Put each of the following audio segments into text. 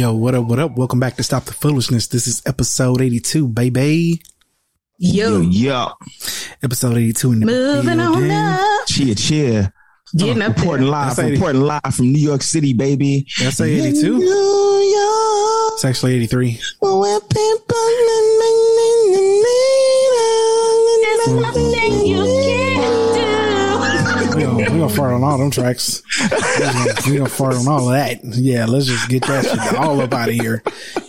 Yo, what up, what up? Welcome back to Stop the Foolishness. This is episode 82, baby. Yo. Yo. Episode 82 in the Moving building. on up. Cheer, cheer. Getting uh, up Reporting there. live, That's 80. reporting live from New York City, baby. That's I say 82? New York, It's actually 83. Fart on all them tracks. We gonna, we gonna fart on all of that. Yeah, let's just get that shit all up out of here.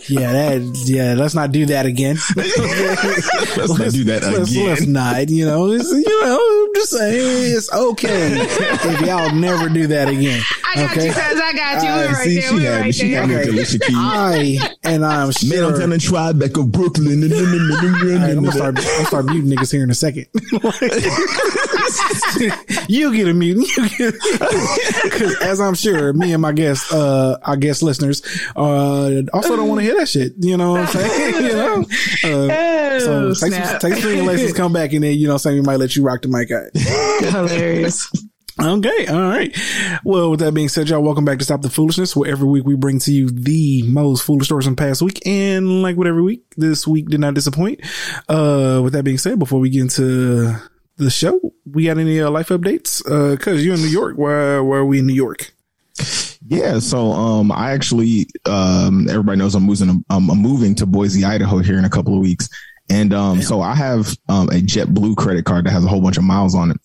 Yeah, that. Yeah, let's not do that again. Let's not do that let's, again. Let's not. You know, it's, you know, I'm just saying it's okay if y'all never do that again. I got okay. you, cuz I got you. We right see, there. she We were had me. right She there. had me with Alicia Keys. I and I'm sure. Middleton and Tribeca of Brooklyn. All right, I'm gonna start. I'm gonna start muting niggas here in a second. you get a mute. You get, cause as I'm sure, me and my guests, uh, our guest listeners, uh, also don't want to hear that shit. You know what I'm saying? you know. Uh, so Oh, take some, take some and let's come back and then you know, saying we might let you rock the mic out. Hilarious. Okay, all right. Well, with that being said, y'all, welcome back to Stop the Foolishness, where every week we bring to you the most foolish stories from past week, and like what every week, this week did not disappoint. Uh, with that being said, before we get into the show, we got any uh, life updates? Uh, cause you're in New York. Where are we in New York? Yeah, so um, I actually um, everybody knows I'm moving. Um, I'm moving to Boise, Idaho here in a couple of weeks, and um, so I have um, a JetBlue credit card that has a whole bunch of miles on it,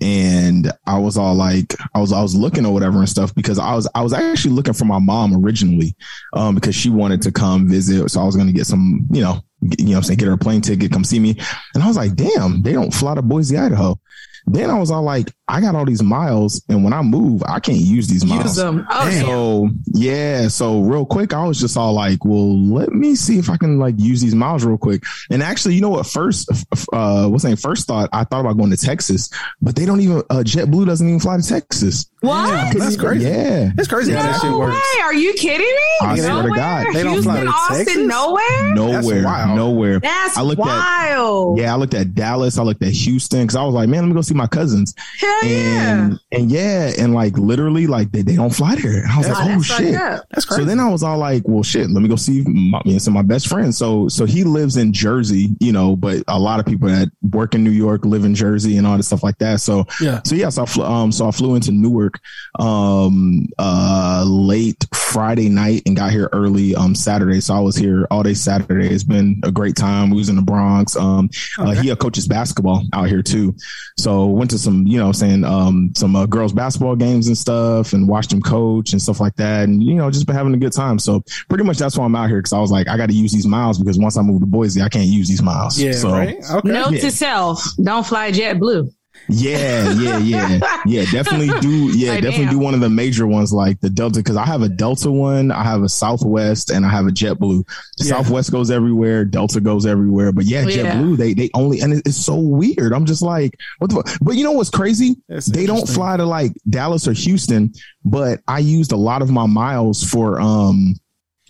and I was all like, I was I was looking or whatever and stuff because I was I was actually looking for my mom originally, um, because she wanted to come visit, so I was going to get some, you know, you know, I'm saying get her a plane ticket, come see me, and I was like, damn, they don't fly to Boise, Idaho. Then I was all like, I got all these miles, and when I move, I can't use these miles. Use them. Oh, damn. So yeah, so real quick, I was just all like, "Well, let me see if I can like use these miles real quick." And actually, you know what? First, uh, what's name? First thought, I thought about going to Texas, but they don't even. Uh, JetBlue doesn't even fly to Texas. What? Damn, that's crazy. Yeah, It's crazy how that shit No works. way. Are you kidding me? I swear to nowhere? God. They don't Houston, fly to Austin, Texas? nowhere? nowhere, wild. nowhere. That's I looked at- Yeah, I looked at Dallas. I looked at Houston because I was like, man, let me go see my cousins. Hell yeah. And and yeah, and like literally, like they, they don't fly there. And I was like, oh that's fucked shit. up. That's crazy. So then I was all like, well, shit, let me go see my, me and some of my best friends. So, so he lives in Jersey, you know, but a lot of people that work in New York live in Jersey and all this stuff like that. So, yeah. so yes, I flew, um, so I flew into Newark, um, uh, late Friday night and got here early, um, Saturday. So I was here all day Saturday. It's been a great time. We was in the Bronx. Um, uh, he uh, coaches basketball out here too. So went to some, you know, saying, um, some uh, girls basketball games and stuff and watched him coach and stuff like that. And, you know, just been having a good time. So pretty much that's why I'm out here. Cause I was like, I got to use these miles because once I move to Boise, I can't use these miles. Yeah. So right. Okay. Note Yeah. to self: Don't fly JetBlue. Yeah, yeah, yeah, yeah. Definitely do. Yeah, Like, definitely do one of the major ones like the Delta because I have a Delta one, I have a Southwest, and I have a JetBlue. Yeah. Southwest goes everywhere, Delta goes everywhere, but yeah, Yeah. JetBlue they they only and it's so weird. I'm just like, what the? fuck? But you know what's crazy? That's they don't fly to like Dallas or Houston, but I used a lot of my miles for um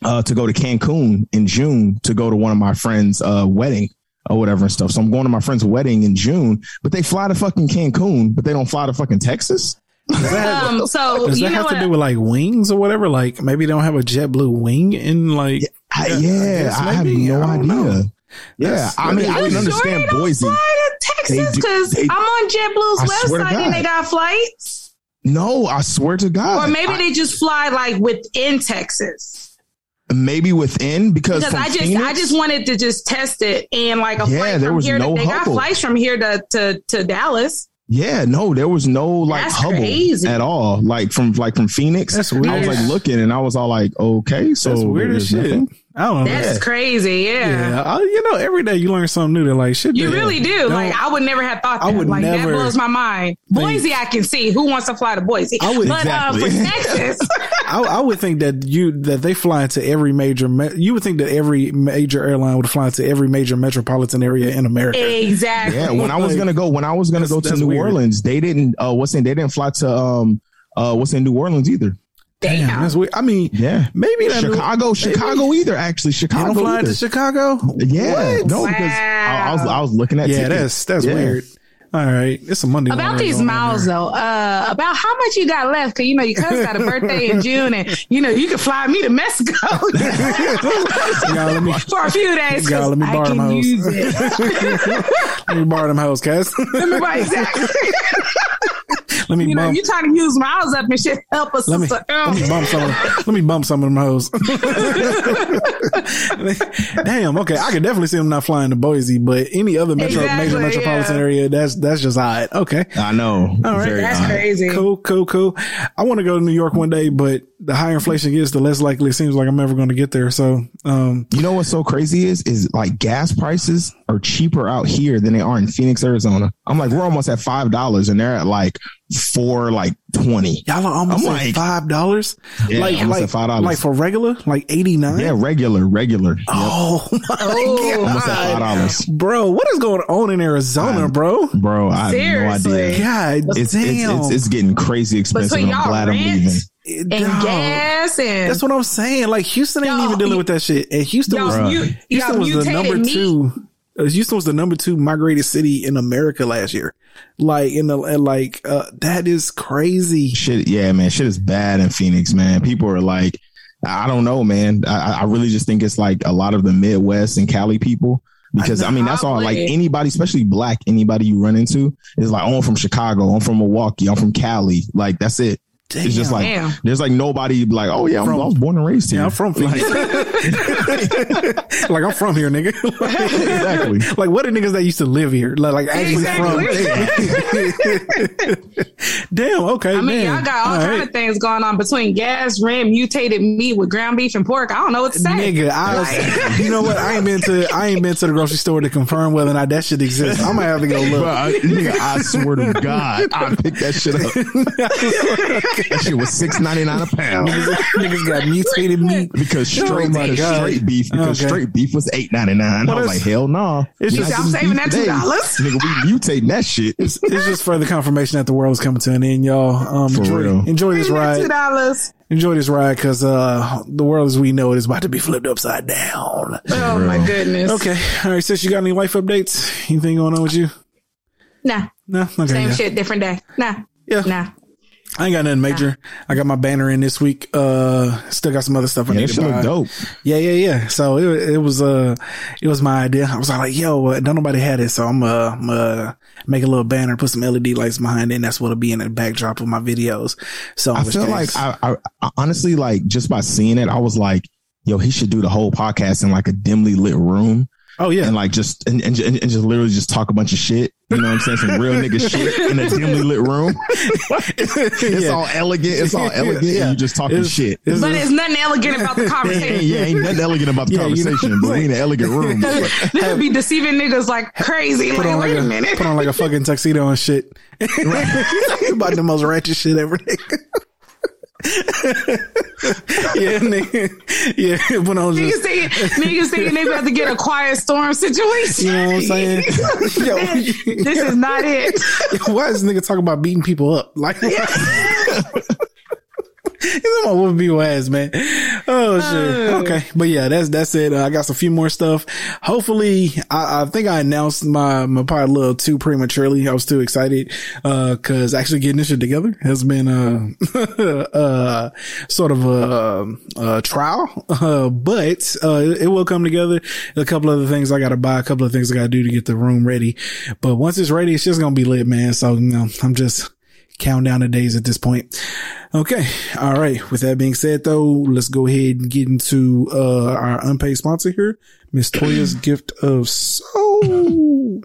uh to go to Cancun in June to go to one of my friends' uh wedding or whatever and stuff. So I'm going to my friend's wedding in June, but they fly to fucking Cancun, but they don't fly to fucking Texas. Does that, Um, so does you that know have to what? do with like wings or whatever? Like maybe they don't have a JetBlue wing in like. Yeah, I yeah, guess I, have no I idea. know. Yeah, That's- I mean, I You didn't understand sure they Boise. Fly to Texas because I'm on JetBlue's I website and they got flights, No, I swear to God. or maybe I- they just fly like within Texas. Maybe within because, Because I just Phoenix- I just wanted to just test it and like a Yeah, flight there from was here. no to, they got flights from here to to to Dallas. Yeah, no, there was no like That's Hubble crazy. at all. Like from like from Phoenix. That's I was like looking and I was all like, okay, so That's weird as shit. nothing? I don't know. That's crazy. Yeah. yeah, I, you know, every day you learn something new. That like shit. You that- really do. don't- Like I would never have thought that. I would like never that blows my mind. Boise, I can see. Who wants to fly to Boise? I would- but Exactly. uh, for Texas, I, I would think that you that they fly into every major. Me- you would think that every major airline would fly into every major metropolitan area in America. exactly. Yeah, when I was gonna go, when I was gonna that's- go to New weird. Orleans, they didn't. Uh, what's in? They didn't fly to um, uh, what's in New Orleans either. Damn, Damn. that's weird. I mean, Yeah, maybe that Chicago, Chicago either. Actually, They Chicago. don't fly either. into Chicago. Yeah, What? no, because I, I was I was looking at Yeah, tickets. that's that's Yeah. weird. All right, it's a Monday. About these miles though, uh, about how much you got left? Cause you know your cousin got a birthday in June, and you know you can fly me to Mexico Y'all, let me for a few days. Y'all, let me I borrow can them hoes. use it. let me borrow them hoes, Cass. Let me buy exactly. Let me You know, bump. you trying to use miles up and shit. Help us, Let me, sister. let me bump some. Of, let me bump some of them hoes. Damn. Okay, I could definitely see them not flying to Boise, but any other metro, Exactly, major metropolitan yeah. area, that's that's just odd. Okay. I know. All right. Very That's odd. crazy. Cool, cool, cool. I want to go to New York one day, but the higher inflation gets, the less likely it seems like I'm ever going to get there. So, um, You know what's so crazy is is like gas prices are cheaper out here than they are in Phoenix, Arizona. I'm like, we're almost at five dollars, and they're at like four, like twenty. y'all are almost I'm at like- five dollars. Yeah, like, almost like, at $5. like for regular, like eighty nine. Yeah, regular, regular. Yep. Oh my Oh, almost at five god, dollars, bro! What is going on in Arizona, I'm- bro? bro. I have no Seriously. idea. God It's, it's damn! it's it's getting crazy expensive. Between and I'm y'all glad I'm leaving. and Dog. gas and That's what I'm saying. Like Houston ain't Y'all- even dealing with that shit. And Houston y'all, was Bruh. mu- Houston y'all was the number meat. two. Uh, Houston was the number two migrated city in America last year. Like in the like uh, that is crazy. Shit, yeah, man. Shit is bad in Phoenix, man. People are like, I don't know, man. I, I really just think it's like a lot of the Midwest and Cali people. Because I, mean, that's all. Like anybody, especially black, anybody you run into is like, oh, I'm from Chicago, I'm from Milwaukee, I'm from Cali. Like that's it. It's just like Damn. there's like nobody like, oh yeah, I'm, From- I was born and raised here. Yeah, I'm from Phoenix. like I'm from here, nigga. exactly. like what are niggas that used to live here? Like, like actually from. Damn. Okay. I mean, damn. y'all got all, kind right. of things going on between gas, rent, mutated meat with ground beef and pork. I don't know what to say. Nigga, I was, you know what? I ain't been to I ain't been to the grocery store to confirm whether or not that shit exists. I'm gonna have to go Bro, look. I, nigga, I swear to God, I picked that shit up. that shit was six ninety nine a pound. Niggas got mutated meat. Because straight, Oh my because God. Straight beef, because Okay. straight beef was eight ninety nine. I was like, hell no. it's You're just- I'm getting saving beef that $2. Nigga, we mutating that shit. It's just further confirmation that the world is coming to an end, y'all. Um, For enjoy, real. enjoy this ride. Two ride. dollars. Enjoy this ride because uh, the world as we know it is about to be flipped upside down. Oh my goodness. Okay. All right. Sis, you got any life updates? Anything going on with you? Nah. No. Okay. Same yeah. shit, different day. Nah. Yeah. Nah. I ain't got nothing major. I got my banner in this week. Uh, still got some other stuff I Yeah, need to buy. dope. Yeah, yeah, yeah. So it, it was, uh, it was my idea. I was like, yo, uh, don't nobody had it. So I'm, uh, I'm, uh, make a little banner, put some LED lights behind it. And that's what'll be in the backdrop of my videos. So I feel like I, I, I honestly like just by seeing it, I was like, yo, he should do the whole podcast in like a dimly lit room oh yeah. and like just and, and, and just literally just talk a bunch of shit. You know what I'm saying? Some real nigga shit in a dimly lit room. it's Yeah. all elegant. It's all elegant. Yeah. And you just talking It's- shit. it's- But it's nothing elegant about the conversation. yeah, ain't nothing elegant about the Yeah, you know, conversation, but we in an elegant room. this would be deceiving niggas like crazy. put Like, on like wait a, a minute. put on like a fucking tuxedo and shit. About the most ratchet shit ever. yeah, nigga. Yeah, put on Niggas just, saying, niggas saying they about to get a quiet storm situation. you know what I'm saying? Yo, this is not it. why is nigga talking about beating people up? Like, He's talking about whooping people ass, man. Oh shit. Okay, but yeah, that's that's it. Uh, I got some few more stuff. Hopefully, I, I think I announced my my part a little too prematurely. I was too excited because actually getting this shit together has been uh, uh sort of a, a trial, uh, but uh, it, it will come together. A couple other things I got to buy, a couple of things I got to do to get the room ready. But once it's ready, it's just gonna be lit, man. So you know, I'm just count down the days at this point. Okay. All right. With that being said though, let's go ahead and get into, uh, our unpaid sponsor here, Miss Toya's gift of soul.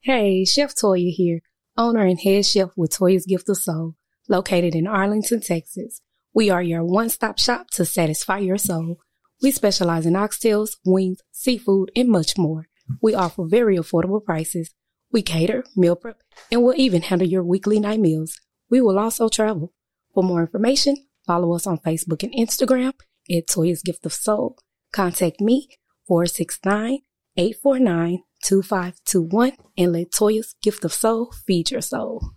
Hey, Chef Toya here. owner and head chef with Toya's Gift of Soul, located in Arlington, Texas. We are your one-stop shop to satisfy your soul. We specialize in oxtails, wings, seafood, and much more. We offer very affordable prices. We cater, meal prep, and we'll even handle your weekly night meals. We will also travel. For more information, follow us on Facebook and Instagram at Toya's Gift of Soul. Contact me 469-849-2521 and let Toya's Gift of Soul feed your soul.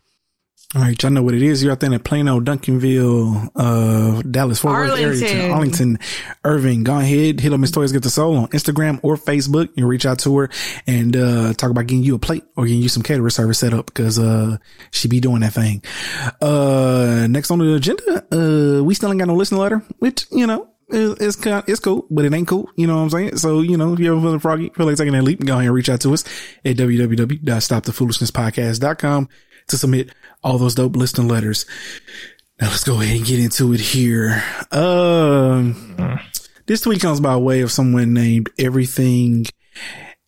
All right, y'all know what it is. You're out there in Plano, Duncanville, uh, Dallas, Fort Worth area, Arlington. Arlington, Irving. Go ahead, hit up Miss Toya's Gift of Soul on Instagram or Facebook. You reach out to her and, uh, talk about getting you a plate or getting you some catering service set up because, uh, she be doing that thing. Uh, next on the agenda, uh, we still ain't got no listener letter, which, you know, is- it's kind it's cool, but it ain't cool. You know what I'm saying? So, you know, if you're ever feeling froggy, feel like taking that leap, go ahead and reach out to us at www.stopthefoolishness.podcast.com to submit all those dope listening letters. Now let's go ahead and get into it here. Um, this tweet comes by way of someone named Everything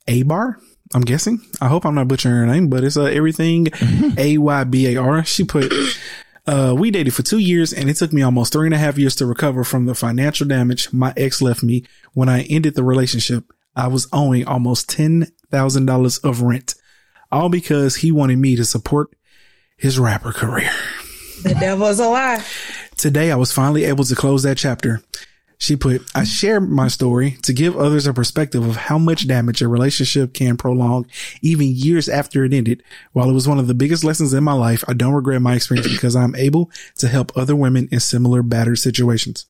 Aybar. I'm guessing. I hope I'm not butchering her name, but it's uh, Everything A Y B A R. She put, uh, we dated for two years and it took me almost three and a half years to recover from the financial damage my ex left me when I ended the relationship. I was owing almost $10,000 of rent, all because he wanted me to support his rapper career. The devil's a lie. Today, I was finally able to close that chapter. She put, I share my story to give others a perspective of how much damage a relationship can prolong even years after it ended. While it was one of the biggest lessons in my life, I don't regret my experience because I'm able to help other women in similar battered situations.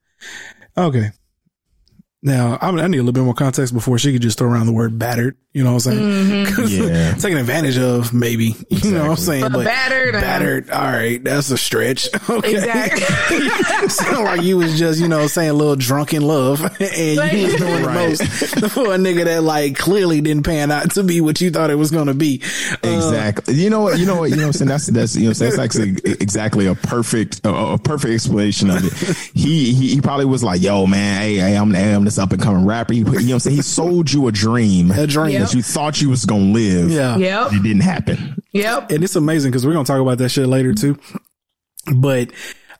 Okay. Now, I, I need a little bit more context before she could just throw around the word battered. You know what I'm saying? 'Cause Yeah. taking advantage of, maybe. You know what I'm saying? But battered, uh, Battered. All right. That's a stretch. Okay. Exactly. Sound like you was just, you know, saying a little drunken love and you was doing the most for a nigga that like clearly didn't pan out to be what you thought it was going to be. Exactly. you know what? You know what? You know what I'm saying? That's that's you know that's actually exactly a perfect a, a perfect explanation of it. He, he he probably was like, "Yo, man, hey, hey I'm, hey, I'm this up and coming rapper." He, put- you know what I'm saying? He sold you a dream, A dream. that you thought you was gonna live. Yeah. Yep. It didn't happen. Yep. And it's amazing because we're going to talk about that shit later too. But,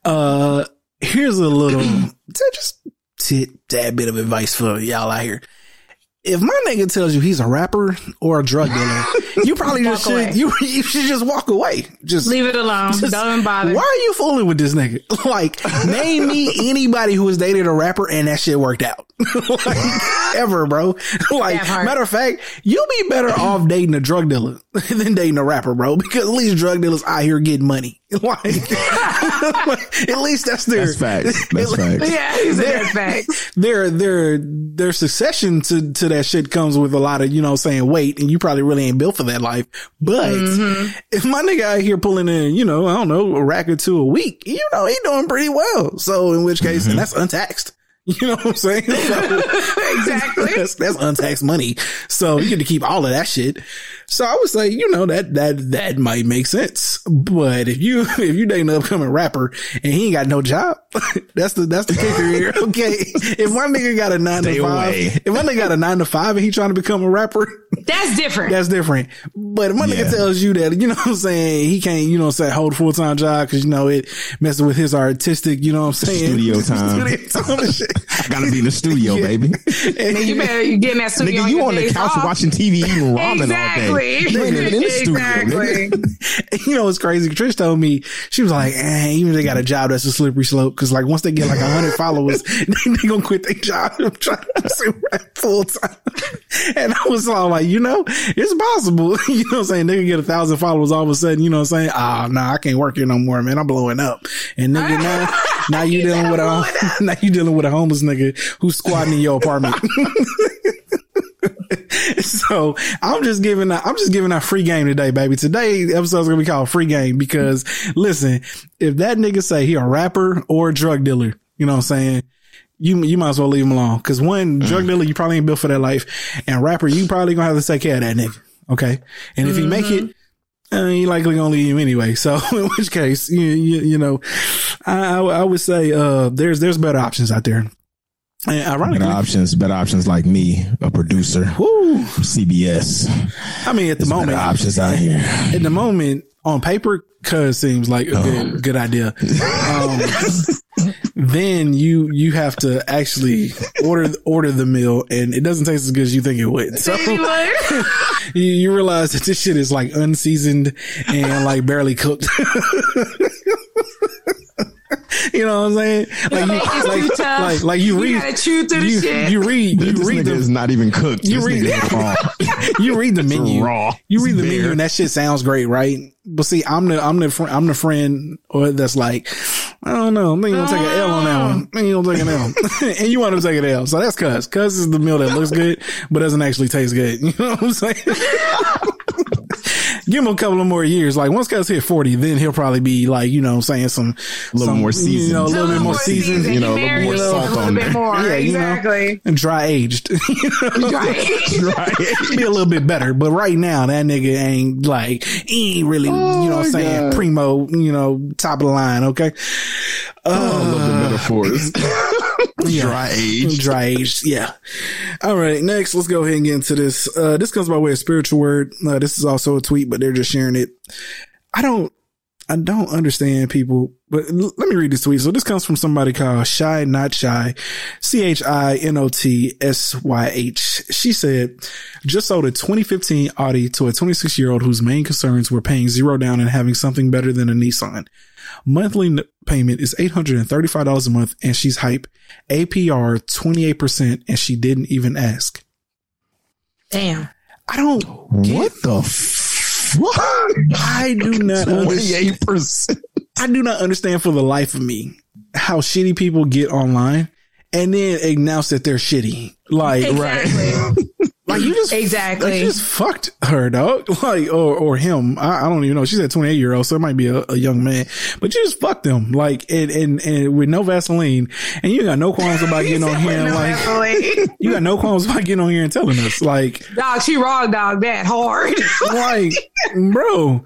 uh, here's a little, just tit, that bit of advice for y'all out here. If my nigga tells you he's a rapper or a drug dealer, you probably just should, away. you, you should just walk away. Just Leave it alone. Just- Don't bother. Why are you fooling with this nigga? Like, name me anybody who has dated a rapper and that shit worked out. like, ever, bro. Like, matter of fact, you'll be better off dating a drug dealer than dating a rapper, bro, because at least drug dealers out here getting money. Like, at least that's their, That's facts. That's facts. Yeah, he said that's facts. their their their succession to to that shit comes with a lot of you know saying wait, and you probably really ain't built for that life but mm-hmm. if my nigga out here pulling in you know i don't know a rack or two a week you know he doing pretty well so in which case mm-hmm. and that's untaxed you know what I'm saying? So, Exactly. That's, that's untaxed money. So you get to keep all of that shit. So I would say, you know, that, that, that might make sense. But if you, if you dating an upcoming rapper and he ain't got no job, that's the, that's the kicker here. Okay. If my nigga got a nine Stay to five, away. if my nigga got a nine to five and he trying to become a rapper, That's different. that's different. But if my nigga tells you that, you know what I'm saying, he can't, you know say hold a full time job because, you know, it messing with his artistic, you know what I'm saying? Studio time. Studio time. I gotta be in the studio, baby. You better you get in that studio. Nigga, you your on the couch off. watching TV eating ramen Exactly. all day. You ain't even in the studio, Exactly. you know, what's crazy. Trish told me, she was like, eh, even if they got a job, that's a slippery slope. Cause like once they get like a hundred followers, they, they gonna quit their job and try to rap full time. And I was all like, you know, it's possible. You know what I'm saying? They can get a thousand followers all of a sudden, you know what I'm saying? Ah, nah, I can't work here no more, man. I'm blowing up. And nigga, now, now you dealing with a, now you dealing with a homeless nigga who's squatting in your apartment. so I'm just giving out, I'm just giving out free game today, baby. Today the episode's gonna be called free game because listen, if that nigga say he a rapper or a drug dealer, you know what I'm saying? You, you might as well leave him alone. Cause one mm. drug dealer, you probably ain't built for that life. And rapper, you probably gonna have to take care of that nigga. Okay. And if he make it, uh, he likely gonna leave him anyway. So in which case, you, you, you know, I, I, I would say, uh, there's, there's better options out there. And Better options, better options like me, a producer, woo, CBS. I mean, at the moment, options out here. at the moment on paper, cuz seems like a good, good idea. Um, then you, you have to actually order, order the meal and it doesn't taste as good as you think it would. So you, you realize that this shit is like unseasoned and like barely cooked. you know what I'm saying? Like, make it like, too tough. like, like you You read, gotta chew through the you, shit. you read, you This read nigga the, is not even cooked. You This read nigga is raw. you read the menu. raw. You read the It's menu and that shit sounds great, right? But see, I'm the I'm the fr- I'm the friend or that's like, I don't know, I'm gonna take an L on that one. Oh. I'm gonna take an L, and you want to take an L, so that's cuz. Cuz is the meal that looks good but doesn't actually taste good. You know what I'm saying? Give him a couple of more years. Like once Cuz hit 40, then he'll probably be like, you know, I'm saying some A little some, more you know, a little bit more seasoned, you know, a little more salt little on bit there. more. Yeah, you know. exactly. and dry aged. Right. Right. be a little bit better. But right now, that nigga ain't like, he ain't really, you know what I'm saying, primo, you know, top of the line, okay? I love the Uh, metaphors. yeah. Dry age. Dry aged, yeah. All right, next, let's go ahead and get into this. Uh, this comes by way of spiritual word. Uh, this is also a tweet, but they're just sharing it. I don't, I don't understand people, but l- let me read this tweet. So this comes from somebody called Shy Not Shy, C H I N O T S Y H. She said, just sold a 2015 Audi to a 26 year old whose main concerns were paying zero down and having something better than a Nissan. Monthly n- payment is $835 a month and she's hype. APR 28% and she didn't even ask. Damn. I don't get, What the fuck? I do not understand. Twenty-eight percent. I do not understand for the life of me how shitty people get online and then announce that they're shitty. Like, Exactly. like you just Exactly. like, you just fucked her, dog. Like, or or him. I, I don't even know. She's a 28 year old, so it might be a, a young man, but you just fucked him. Like, and and and with no Vaseline, and you got no qualms about getting on here and No, like. You got no qualms about getting on here and telling us, like, dog, she wrong, dog that hard. like, bro,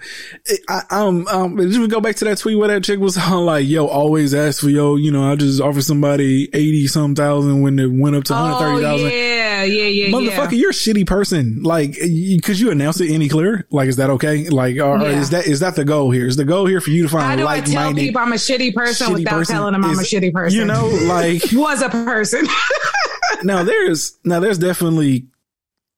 I, um, um, just we go back to that tweet where that chick was all like, yo, always ask for yo, you know, I just offered somebody 80 some thousand when it went up to oh 130,000. yeah, yeah, yeah, Motherfucker, yeah. you're shitty person. Like, could you announce it any clearer? Like, is that okay? Like, or, Yeah. is that, is that the goal here? Is the goal here for you to find? How do I tell people I'm a shitty person without telling them I'm a shitty person? You know, like, was a person. now there's now there's definitely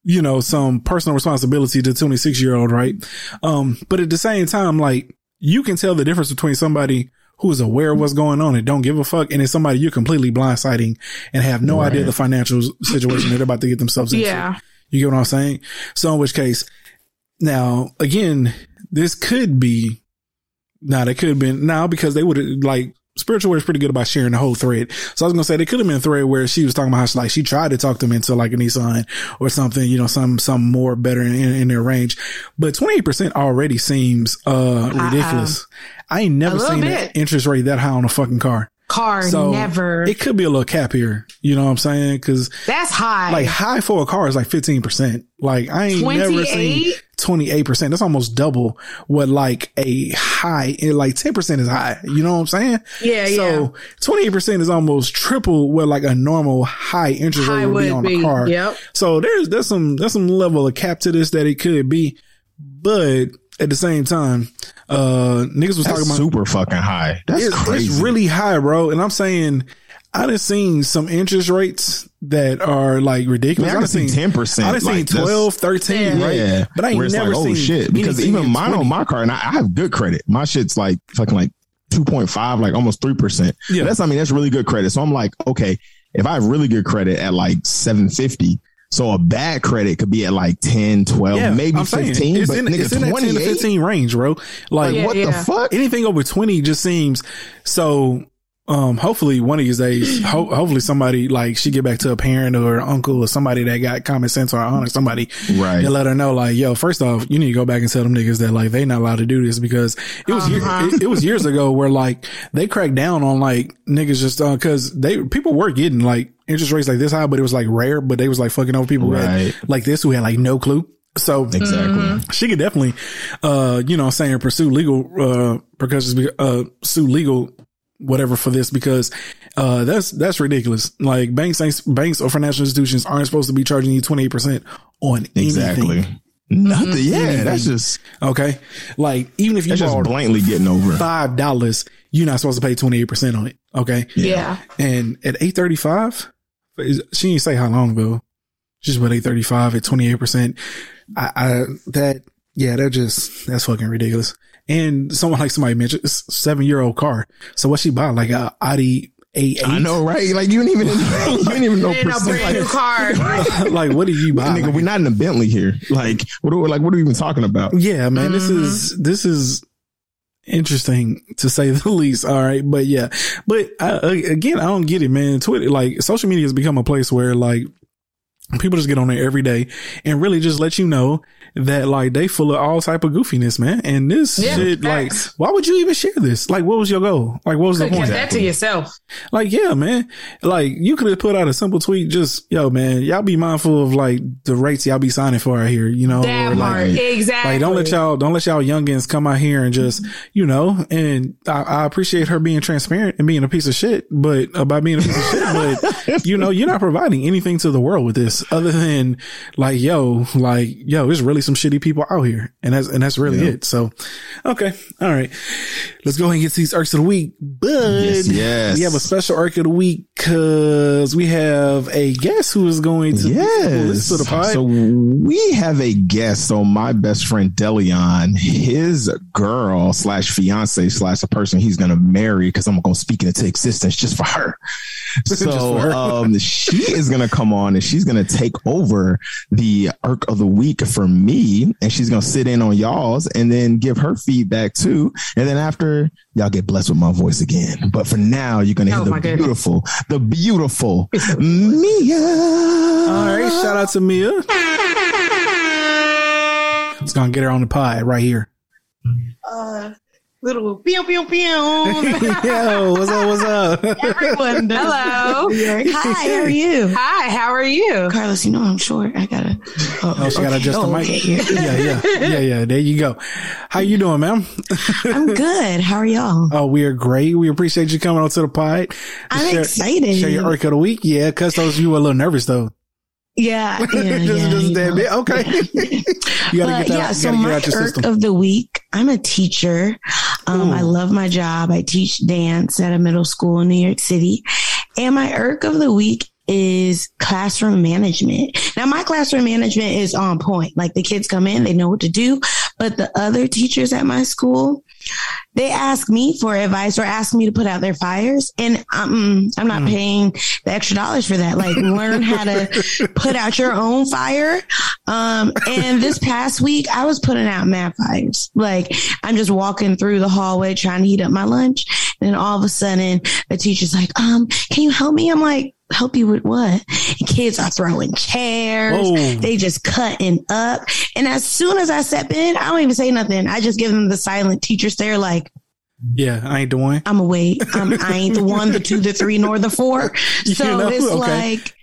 you know some personal responsibility to 26 year old right um but at the same time like you can tell the difference between somebody who is aware of what's going on and don't give a fuck and it's somebody you're completely blindsiding and have no idea the financial situation they're about to get themselves into. Yeah. you get what i'm saying? So in which case now again this could be now they could have been now because they would have like spiritual is pretty good about sharing the whole thread. So I was gonna say they could have been a thread where she was talking about how she, like she tried to talk them into like a Nissan or something, you know, some some more better in, in their range. But twenty eight percent already seems uh ridiculous. I ain't never seen bit. an interest rate that high on a fucking car. Car So never. It could be a little cap here. You know what I'm saying? Because That's high. like high for a car is like 15%. Like I ain't never seen 28? 28%. That's almost double what like a high, like 10% is high. You know what I'm saying? Yeah, So 28% is almost triple what like a normal high interest High rate would be on be. a car. Yep. So there's, there's some, there's some level of cap to this that it could be, but at the same time, uh, niggas was That's talking about super fucking high. That's it's, crazy. It's really high, bro. And I'm saying, I done seen some interest rates that are like ridiculous. Man, I done done seen 10%. I done seen Like, that's- 12, 13, Yeah. right? Yeah, But I ain't Where it's never like, oh, seen oh shit, because even mine 20. on my car, and I, I have good credit. My shit's like fucking like two point five, like almost three percent. Yeah. That's I mean that's really good credit. So I'm like, okay, if I have really good credit at like seven fifty, so a bad credit could be at like 10, 12, Yeah, maybe I'm saying, fifteen. It's but in, nigga, it's in that 10 to 15 range, bro. Like oh, Yeah, what the fuck? anything over 20 just seems so. Um, hopefully one of these days, ho- hopefully somebody like she get back to a parent or an uncle or somebody that got common sense or honor somebody Right. and let her know like, yo, first off, you need to go back and tell them niggas that like they not allowed to do this because it was Uh-huh. it, it was years ago where like they cracked down on like niggas just uh, cause they people were getting like interest rates like this high, but it was like rare, but they was like fucking over people Right. had like this who had like no clue. So Exactly. she could definitely, uh, you know, I'm saying pursue legal, uh, precautions, uh, sue legal, whatever for this because uh that's that's ridiculous. Like banks ain't, banks or financial institutions aren't supposed to be charging you 28% on Exactly. anything. Nothing. Yeah, that's just Okay. Like even if you that's just borrowed blatantly getting over. five dollars, you're not supposed to pay 28% on it. Okay. Yeah. And at 835, she didn't say how long though. She's about 835 at 28%. I, I, that, yeah, that just, that's fucking ridiculous. And someone like somebody mentioned, it's seven year old car. So what she bought? Like a Audi A8? I know, right? Like you didn't even you didn't even know. In a percent. brand new car. like, what did you buy? Nigga, Like, we're not in a Bentley here. Like, what are we, like what are we even talking about? yeah, man, this is, this is interesting to say the least. All right. But yeah, but uh, again, I don't get it, man. Twitter, like social media has become a place where like, people just get on there every day and really just let you know that like they full of all type of goofiness, man. And this Yeah, shit, like, why would you even share this? Like, what was your goal? Like, what was the point? that to yourself. Like, yeah, man. Like, you could have put out a simple tweet, just, yo, man, y'all be mindful of like the rates y'all be signing for out here, you know? That or, like, exactly. like, don't let y'all, don't let y'all youngins come out here and just, you know, and I, I appreciate her being transparent and being a piece of shit, but uh, about being a piece of shit, but you know, you're not providing anything to the world with this other than like, yo, like, yo, there's really some shitty people out here. And that's, and that's really it. So, okay. All right. Let's go ahead and get to these arcs of the week. But Yes, yes. we have a special arc of the week because we have a guest who is going to Yes. listen to the pod. So we have a guest. So my best friend Delion, his girl slash fiance slash the person he's gonna marry, because I'm gonna speak it into existence just for her. So for her. um, she is gonna come on and she's gonna take over the arc of the week for me, and she's gonna sit in on y'all's and then give her feedback too. And then after y'all get blessed with my voice again. But for now, you're gonna hear Oh, the my goodness. beautiful, the beautiful Mia. All right. Shout out to Mia. It's going to get her on the pie right here. uh, little pew pew pew. Yo, what's up? What's up? Everyone. Hello. Hi, how are you? Hi. How are you? Carlos, you know I'm short. I gotta. Uh, oh, she got to adjust the Oh, mic. okay. Yeah, yeah, yeah, yeah. There you go. How you doing, ma'am? I'm good. How are y'all? Oh, we are great. We appreciate you coming on to the pod. I'm Share- excited. Share your arc of the week. Yeah, cause those you were a little nervous though. Yeah, yeah, just, yeah. just bit. Okay. you gotta But get that. yeah, so my irk system. of the week, I'm a teacher. Um, I love my job. I teach dance at a middle school in New York City. And my irk of the week is classroom management. Now my classroom management is on point. Like the kids come in, they know what to do. But the other teachers at my school, they ask me for advice or ask me to put out their fires. And um, I'm not Mm. paying the extra dollars for that. Like learn how to put out your own fire. Um, and this past week I was putting out mad fires. Like I'm just walking through the hallway trying to heat up my lunch. And all of a sudden the teacher's like, um, can you help me? I'm like, help you with what? And kids are throwing chairs. Whoa. They just cutting up. And as soon as I step in, I don't even say nothing. I just give them the silent teacher stare like, Yeah, I ain't the one. I'm away. I'm, I ain't the one, the two, the three, nor the four. So You know? it's Okay. like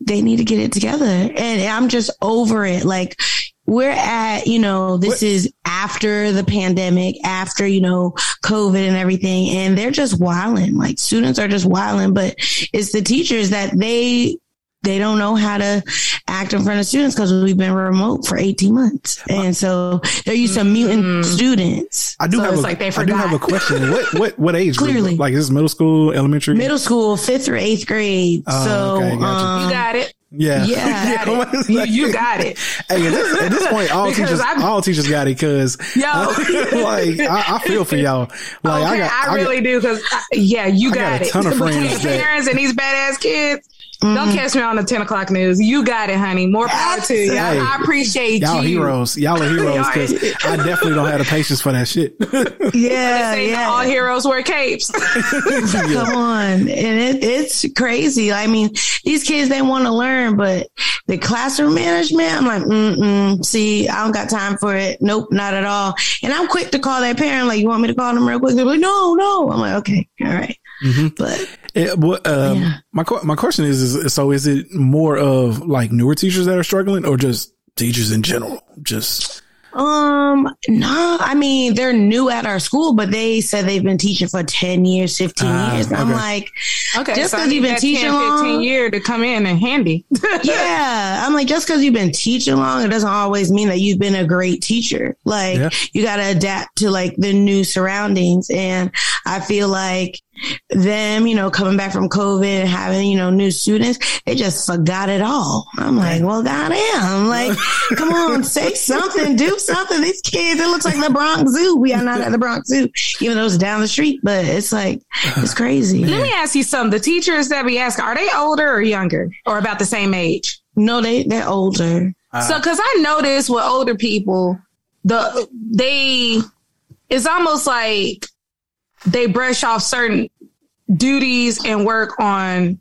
they need to get it together. And I'm just over it. Like we're at, you know, this What- is after the pandemic, after, you know, COVID and everything. And they're just wilding. Like students are just wilding, but it's the teachers that they, they don't know how to act in front of students because we've been remote for 18 months. And so they're used to muting Mm. students. I do So have it's a, like they forgot. I do have a question. What what what age group? Clearly. Like is this middle school, elementary? Middle school, fifth or eighth grade. Oh, so, okay, gotcha. um, You got it. Yeah. Yeah. Got it. You, you got it. Hey, at this, at this point, all teachers, I'm- all teachers got it because, Yo. Uh, like, I, I feel for y'all. Like, okay, I got, I, really do because uh, yeah, you got, got a it. ton of Between friends that- parents and these badass kids. Mhm. Don't catch me on the ten o'clock news. You got it, honey. More power to you. I, Hey, I appreciate y'all you. heroes. Y'all are heroes because I definitely don't have the patience for that shit. Yeah, Say yeah. all heroes wear capes. Come on. And it, it's crazy. I mean, these kids, they want to learn, but the classroom management, I'm like, mm-mm, see, I don't got time for it. Nope, not at all. And I'm quick to call that parent. Like, you want me to call them real quick? They're like, no, no. I'm like, okay, all right. Mhm. But Yeah, but, um, Yeah. my my question is, is so is it more of like newer teachers that are struggling, or just teachers in general? Just Um, no, I mean they're new at our school, but they said they've been teaching for ten years, fifteen Ah, years. I'm like, Okay, Just because I need you've been teaching 10, 15 long. year to come in and handy. yeah, I'm like, just because you've been teaching long, it doesn't always mean that you've been a great teacher. Like, Yeah. you got to adapt to like the new surroundings. And I feel like them, you know, coming back from COVID and having, you know, new students, they just forgot it all. I'm like, well, goddamn. Like, come on, say something, do something. These kids, it looks like the Bronx Zoo. We are not at the Bronx Zoo, even though it's down the street, but it's like, it's crazy. Let me ask you something. The teachers that we ask, are they older or younger or about the same age? No, they, they're older. Uh, so, cause I noticed with older people, the, they, it's almost like they brush off certain duties and work on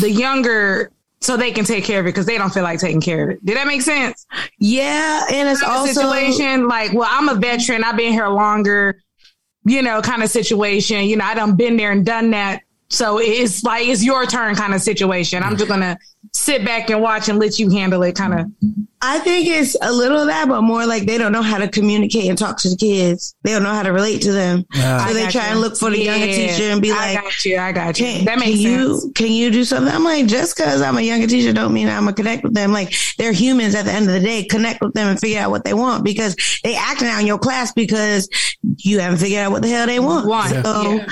the younger so they can take care of it because they don't feel like taking care of it. Did that make sense? Yeah. And it's Kind also, situation like, well, I'm a veteran. I've been here longer, you know, kind of situation. You know, I done been there and done that. So it's like, it's your turn kind of situation. I'm just going to sit back and watch and let you handle it kind of. I think it's a little of that, but more like they don't know how to communicate and talk to the kids. They don't know how to relate to them. Yeah. So I they try you. and look for the younger teacher and be I like, got you. I got you. can, that makes can sense. you can you do something? I'm like, just because I'm a younger teacher don't mean I'm gonna connect with them. Like they're humans at the end of the day. Connect with them and figure out what they want because they acting out in your class because you haven't figured out what the hell they want. Want. So Yeah.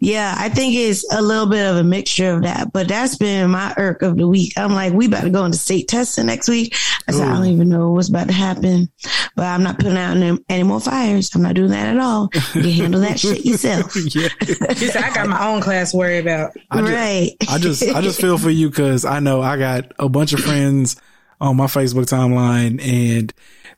yeah. I think it's a little bit of a mixture of that. But that's been my irk of the week. I'm like, we about to go into state testing next week. I said, I don't even know what's about to happen, but I'm not putting out any, any more fires. I'm not doing that at all. You handle that shit yourself. yeah. She said, I got my own class to worry about. I ju- right. I just I just feel for you because I know I got a bunch of friends on my Facebook timeline and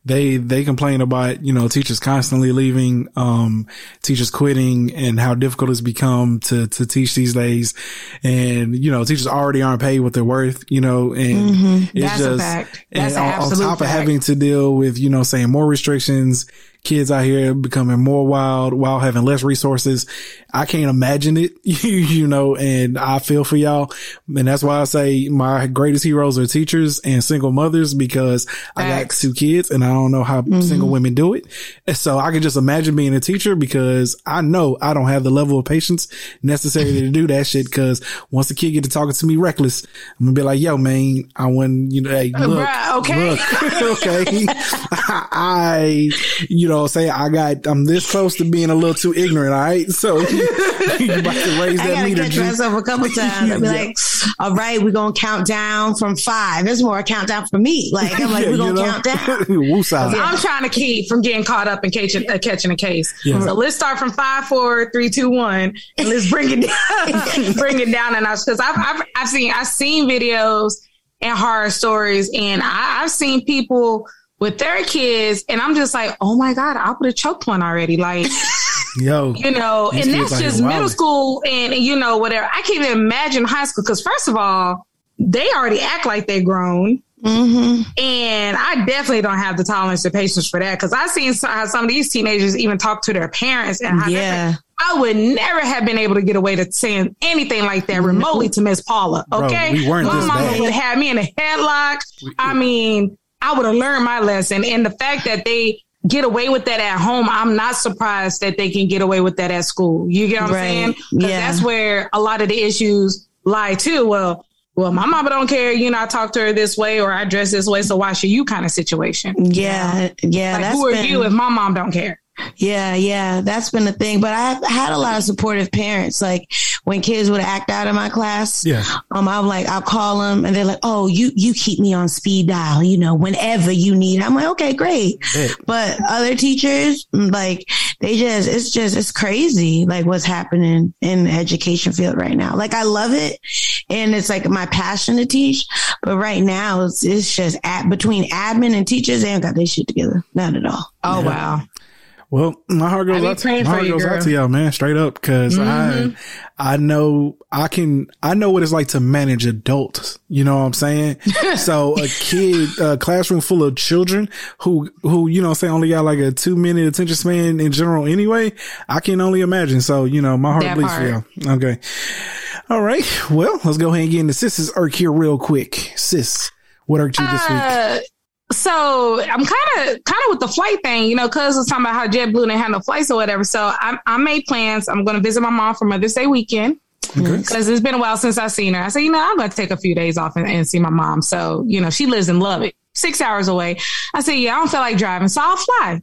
they they complain about you know teachers constantly leaving, um, teachers quitting, and how difficult it's become to to teach these days. And you know teachers already aren't paid what they're worth, you know, and it's That's a just fact. and an on, on top of having to deal with you know saying more restrictions. Kids out here becoming more wild while having less resources. I can't imagine it, you, you know, and I feel for y'all. And that's why I say my greatest heroes are teachers and single mothers because I got two kids and I don't know how mm-hmm. single women do it. And so I can just imagine being a teacher because I know I don't have the level of patience necessary to do that shit. Cause once the kid get to talking to me reckless, I'm gonna be like, yo, man, I want, you know, hey, uh, look, bruh, okay. look, okay. I, you know, say I got, I'm this close to being a little too ignorant. All right. So you about to raise that gotta meter. catch G. myself a couple times. I'll be Yeah. like, all right, we're gonna count down from five. It's more a countdown for me. Like I'm like, Yeah, we're gonna know? count down. Woosah. I'm trying to keep from getting caught up in catching, uh, catching a case. Yeah. So let's start from five, four, three, two, one, and let's bring it down, bring it down a notch. Because I've, I've I've seen I've seen videos and horror stories, and I, I've seen people with their kids, and I'm just like, oh my god, I would have choked one already. Like Yo. you know, and that's out just middle wilding. school and, and, you know whatever. I can't even imagine high school because first of all, they already act like they're grown. hmm And I definitely don't have the tolerance or patience for that because I've seen some, how some of these teenagers even talk to their parents and how Yeah. I would never have been able to get away to saying anything like that remotely to Miss Paula. Bro, Okay. we weren't my this mama bad. would have me in a headlock. I mean, I would have learned my lesson. And the fact that they get away with that at home, I'm not surprised that they can get away with that at school. You get what I'm Right. saying? 'Cause Yeah. that's where a lot of the issues lie too. Well, well, my mama don't care. You know, I talk to her this way or I dress this way. So why should you kind of situation? Yeah, yeah. Like, who are been- you if my mom don't care? Yeah, yeah, that's been a thing. But I've had a lot of supportive parents. Like when kids would act out in my class, Yeah. um, I'm like, I'll call them, and they're like, "Oh, you you keep me on speed dial, you know, whenever you need." I'm like, "Okay, great." Bet. But other teachers, like, they just, it's just, it's crazy, like what's happening in the education field right now. Like, I love it, and it's like my passion to teach. But right now, it's it's just at between admin and teachers, they ain't got their shit together, not at all. Oh, wow. Well, my heart goes out to, my heart you, goes out to y'all, man, straight up. because Mm-hmm. I, I know I can, I know what it's like to manage adults. You know what I'm saying? so a kid, a classroom full of children who, who, you know, say only got like a two minute attention span in general anyway. I can only imagine. So, you know, my heart That bleeds for y'all. Okay. All right. Well, let's go ahead and get into sis's irk here real quick. Sis, what irked you this week? So I'm kind of kind of with the flight thing, you know, cuz was talking about how JetBlue didn't have no flights or whatever. So I, I made plans. I'm going to visit my mom for Mother's Day weekend mm-hmm. because it's been a while since I've seen her. I said, you know, I'm going to take a few days off and, and see my mom. So you know, she lives in Lubbock, six hours away. I said, yeah, I don't feel like driving, so I'll fly.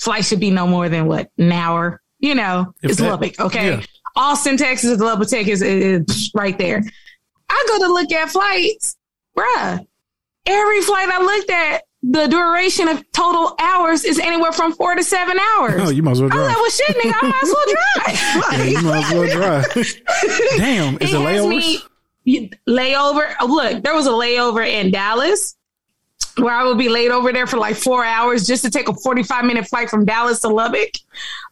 Flight should be no more than what an hour. You know, If it's that- Lubbock, okay. yeah. Austin, Texas, Lubbock, Texas is, is right there. I go to look at flights, bruh. Every flight I looked at, the duration of total hours is anywhere from four to seven hours. Oh, you might as well I'm drive. like, well, shit, nigga, I might as well drive. Yeah, you might as well drive. Damn, is it, layovers? me- layover. oh, Look, there was a layover in Dallas where I would be laid over there for like four hours just to take a 45 minute flight from Dallas to Lubbock.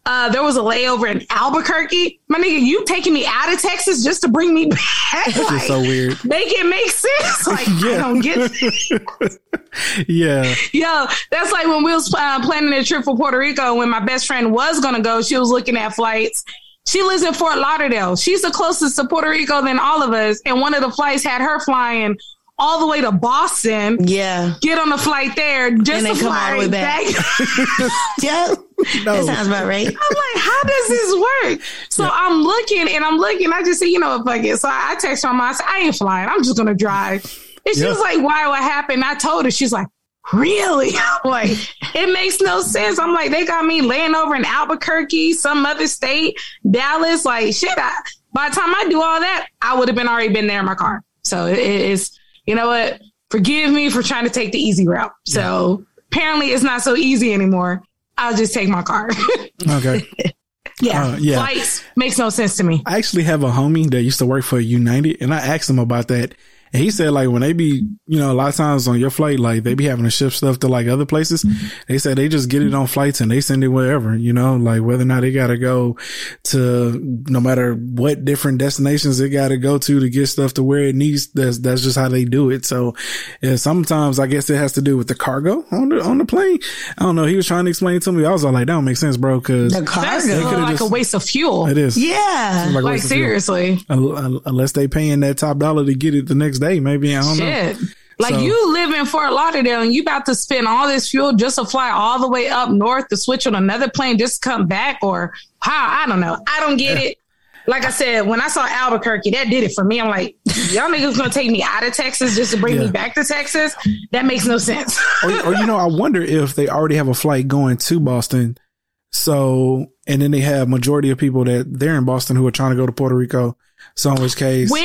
Uh, there was a layover in Albuquerque. My nigga, you taking me out of Texas just to bring me back? It's just Like, so weird. make it make sense. Like, I Yeah. don't get Yeah. Yo, that's like when we was uh, planning a trip for Puerto Rico. When my best friend was gonna go, she was looking at flights. She lives in Fort Lauderdale. She's the closest to Puerto Rico than all of us. And one of the flights had her flying all the way to Boston. Yeah. Get on the flight there just And to come all fly the way back. Yeah. That sounds about right. I'm like, how does this work? So I'm looking and I'm looking. I just say, you know what, fuck it. So I, I text my mom. I said, I ain't flying. I'm just gonna drive. And she Yeah. was like, why? What happened? I told her. She's like, really? I'm like, it makes no sense. I'm like, they got me laying over in Albuquerque, some other state, Dallas. Like, shit. I, by the time I do all that, I would have been already been there in my car. So it is, you know what? Forgive me for trying to take the easy route. So apparently it's not so easy anymore. I'll just take my car. Okay. yeah. Uh, yeah. Flights makes no sense to me. I actually have a homie that used to work for United and I asked him about that. And he said like when they be, you know, a lot of times on your flight, like they be having to ship stuff to like other places. Mm-hmm. They said they just get it on flights and they send it wherever, you know, like whether or not they got to go to no matter what different destinations they got to go to to get stuff to where it needs. That's, that's just how they do it. So yeah, sometimes I guess it has to do with the cargo on the, on the plane. I don't know. He was trying to explain it to me. I was all like, that don't make sense, bro. Cause The That's cargo. could've like just- a waste of fuel. it is. Yeah. Like, Like what's the deal? seriously. Un- un- unless they paying that top dollar to get it the next day, maybe I don't know. Like So- you live in Fort Lauderdale and you about to spend all this fuel just to fly all the way up north to switch on another plane just come back or how? I don't know. I don't get it. Like I said, when I saw Albuquerque, that did it for me. I'm like, y'all niggas gonna take me out of Texas just to bring Yeah. me back to Texas? That makes no sense. Or, or you know, I wonder if they already have a flight going to Boston. So, and then they have majority of people that they're in Boston who are trying to go to Puerto Rico. So in which case, Which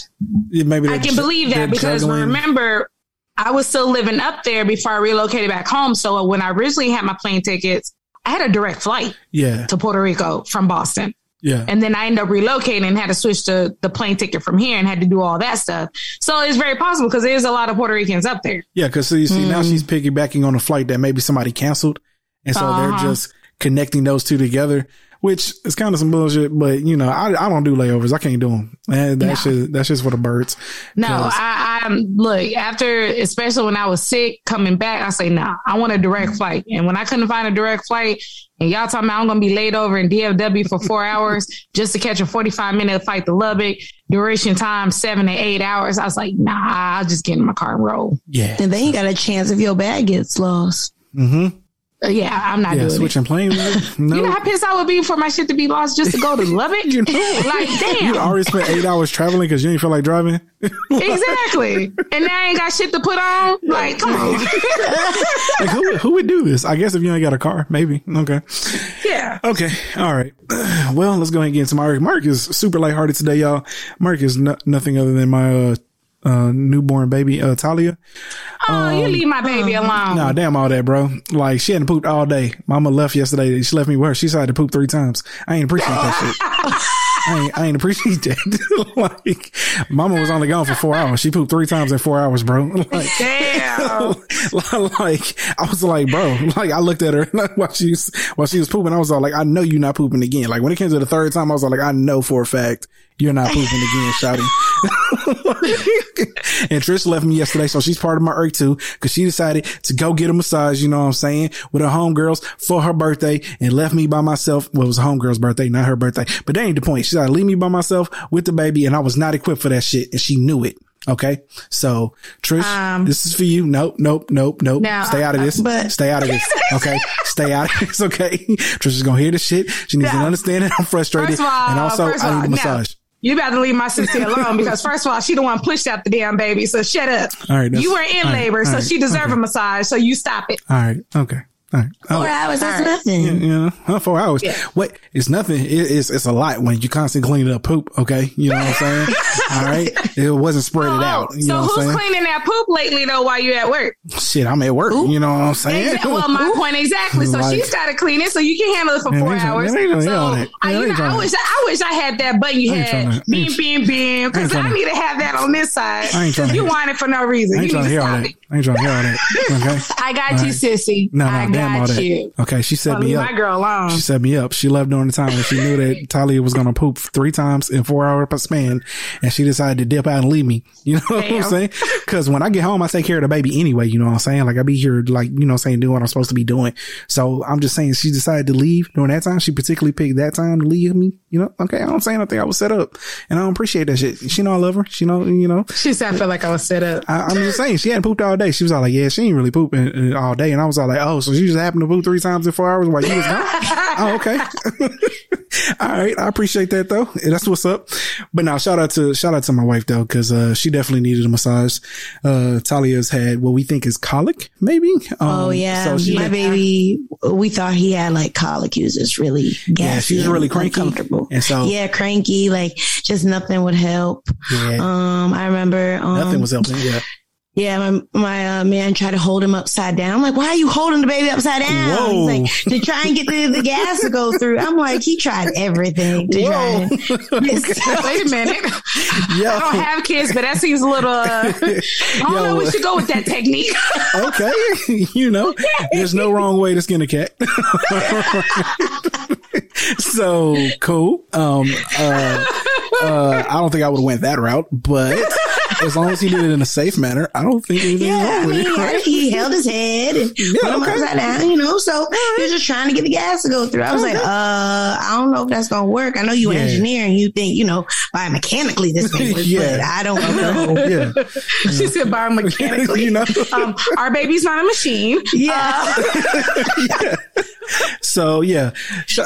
yeah, maybe I can believe that because juggling- remember, I was still living up there before I relocated back home. So when I originally had my plane tickets, I had a direct flight yeah, to Puerto Rico from Boston. yeah, And then I ended up relocating and had to switch to the plane ticket from here and had to do all that stuff. So it's very possible because there's a lot of Puerto Ricans up there. yeah. Cause so you see, now Mm. she's piggybacking on a flight that maybe somebody canceled. And so they're Uh-huh. just connecting those two together, which is kind of some bullshit. But you know, I, I don't do layovers. I can't do them. And that's just, that's just for the birds. No, I, I look after, especially when I was sick coming back, I say, nah, I want a direct flight. And when I couldn't find a direct flight and y'all talking about I'm going to be laid over in DFW for four hours just to catch a 45 minute flight to Lubbock, duration time seven to eight hours. I was like, nah, I'll just get in my car and roll. yeah. And they ain't got a chance if your bag gets lost. Mm-hmm. Yeah, I'm not Yeah. doing it. Switching planes. No. You know how pissed I would be for my shit to be lost just to go to Lubbock? You know. like, damn. You already spent eight hours traveling because you didn't feel like driving. exactly. And now I ain't got shit to put on. Like, come on. Like who who would do this? I guess if you ain't got a car, maybe. Okay. yeah. Okay. All right. Well, let's go ahead and get into Mark. Mark is super lighthearted today, y'all. Mark is no, nothing other than my uh, uh, newborn baby, uh, Talia. Oh, you leave my baby alone. Nah, damn all that, bro. Like she hadn't pooped all day. Mama left yesterday. She left me with her. She decided to poop three times. I ain't appreciate that shit. I ain't, I ain't appreciate that. like, mama was only gone for four hours. She pooped three times in four hours, bro. Like, Damn. like I was like, bro, like I looked at her while she was while she was pooping. I was all like, I know you're not pooping again. Like when it came to the third time, I was all like, I know for a fact you're not pooping again, shouting. and Trish left me yesterday, so she's part of my irk too, because she decided to go get a massage. You know what I'm saying with her homegirls for her birthday, and left me by myself. Well, it was a homegirl's birthday, not her birthday, but that ain't the point. She decided to leave me by myself with the baby, and I was not equipped for that shit, and she knew it. Okay. So Trish, Um, this is for you. Nope, nope, nope, nope. Now, Stay out of this. but- Stay out of this. Okay. Stay out of this. Okay. Trish is going to hear this shit. She needs to understand that I'm frustrated. All, and also I all, need a massage. You better leave my sister alone because first of all, she the one pushed out the damn baby. So shut up. All right, you were in right, labor, so right, she deserved okay. a massage. So you stop it. All right. Okay. All right. Four Oh, hours, that's All right. nothing. you know, huh, four hours. Yeah. What? It's nothing. It, it's it's a lot when you constantly cleaning up poop. Okay, you know what I'm saying? All right, it wasn't spread it out. You so know what I'm who's saying? cleaning that poop lately though while you at work? Shit, I'm at work. You know what I'm saying? Exa- well, my point exactly. So Like- she started cleaning, so you can handle it for Man, four they ain't trying- hours. they trying to hear all So. I, you know, I wish I wish I had that button you I ain't trying had. to- I Beam, beam, beam. Because trying I need to have that on this side. I ain't trying You want it for no reason. I You ain't need trying to to hear all stop that. I ain't trying to hear all that. Okay. I got All you, right. sissy. No, no, I damn all got that. you. Okay, she set Well, me up. my girl alone. She set me up. She left during the time when she knew that Talia was going to poop three times in four hour span, and she decided to dip out and leave me. You know what I'm saying? Because when I get home, I take care of the baby anyway. You know what I'm saying? Like I be here, like you know, what I'm saying doing what I'm supposed to be doing. So I'm just saying, she decided to leave during that time. She particularly picked that time to leave me. You know? Okay, I don't say think I was set up, and I don't appreciate that shit. She know I love her. She know, you know. She said, I feel like I was set up. I, I'm just saying she hadn't pooped all day. She was all like, "Yeah, she ain't really pooping uh, all day," and I was all like, "Oh, so she just happened to poop three times in four hours while you was gone?" oh, okay. all right, I appreciate that though. That's what's up. But now, shout out to shout out to my wife though, because uh, she definitely needed a massage. Uh, Talia's had what we think is colic, maybe. Um, Oh yeah, so she my had- baby. We thought he had like colic. He was just really gassy Yeah, she was and really cranky. uncomfortable. And so- yeah, cranky. Like just nothing would help. Yeah, Um, I remember. Um, nothing was helping. Yeah. Yeah, my my uh, man tried to hold him upside down. I'm like, why are you holding the baby upside down? Whoa. He's like, to try and get the, the gas to go through. I'm like, he tried everything to try. And, Wait a minute. Yo. I don't have kids, but that seems a little. Uh, I don't know. We should go with that technique. okay. you know, there's no wrong way to skin a cat. so cool. Um, uh, uh, I don't think I would have went that route, but as long as he did it in a safe manner, I don't think anything's yeah, wrong with mean, it. right? he held his head and Yeah, put him okay. upside down, you know. So he was just trying to get the gas to go through. I was like, uh, I don't know if that's gonna work. I know you're Yeah. an engineer and you think, you know, biomechanically this thing works, Yeah. but I don't know. Yeah. she said biomechanically. you know? Um, our baby's not a machine. Yeah. So yeah, Sh-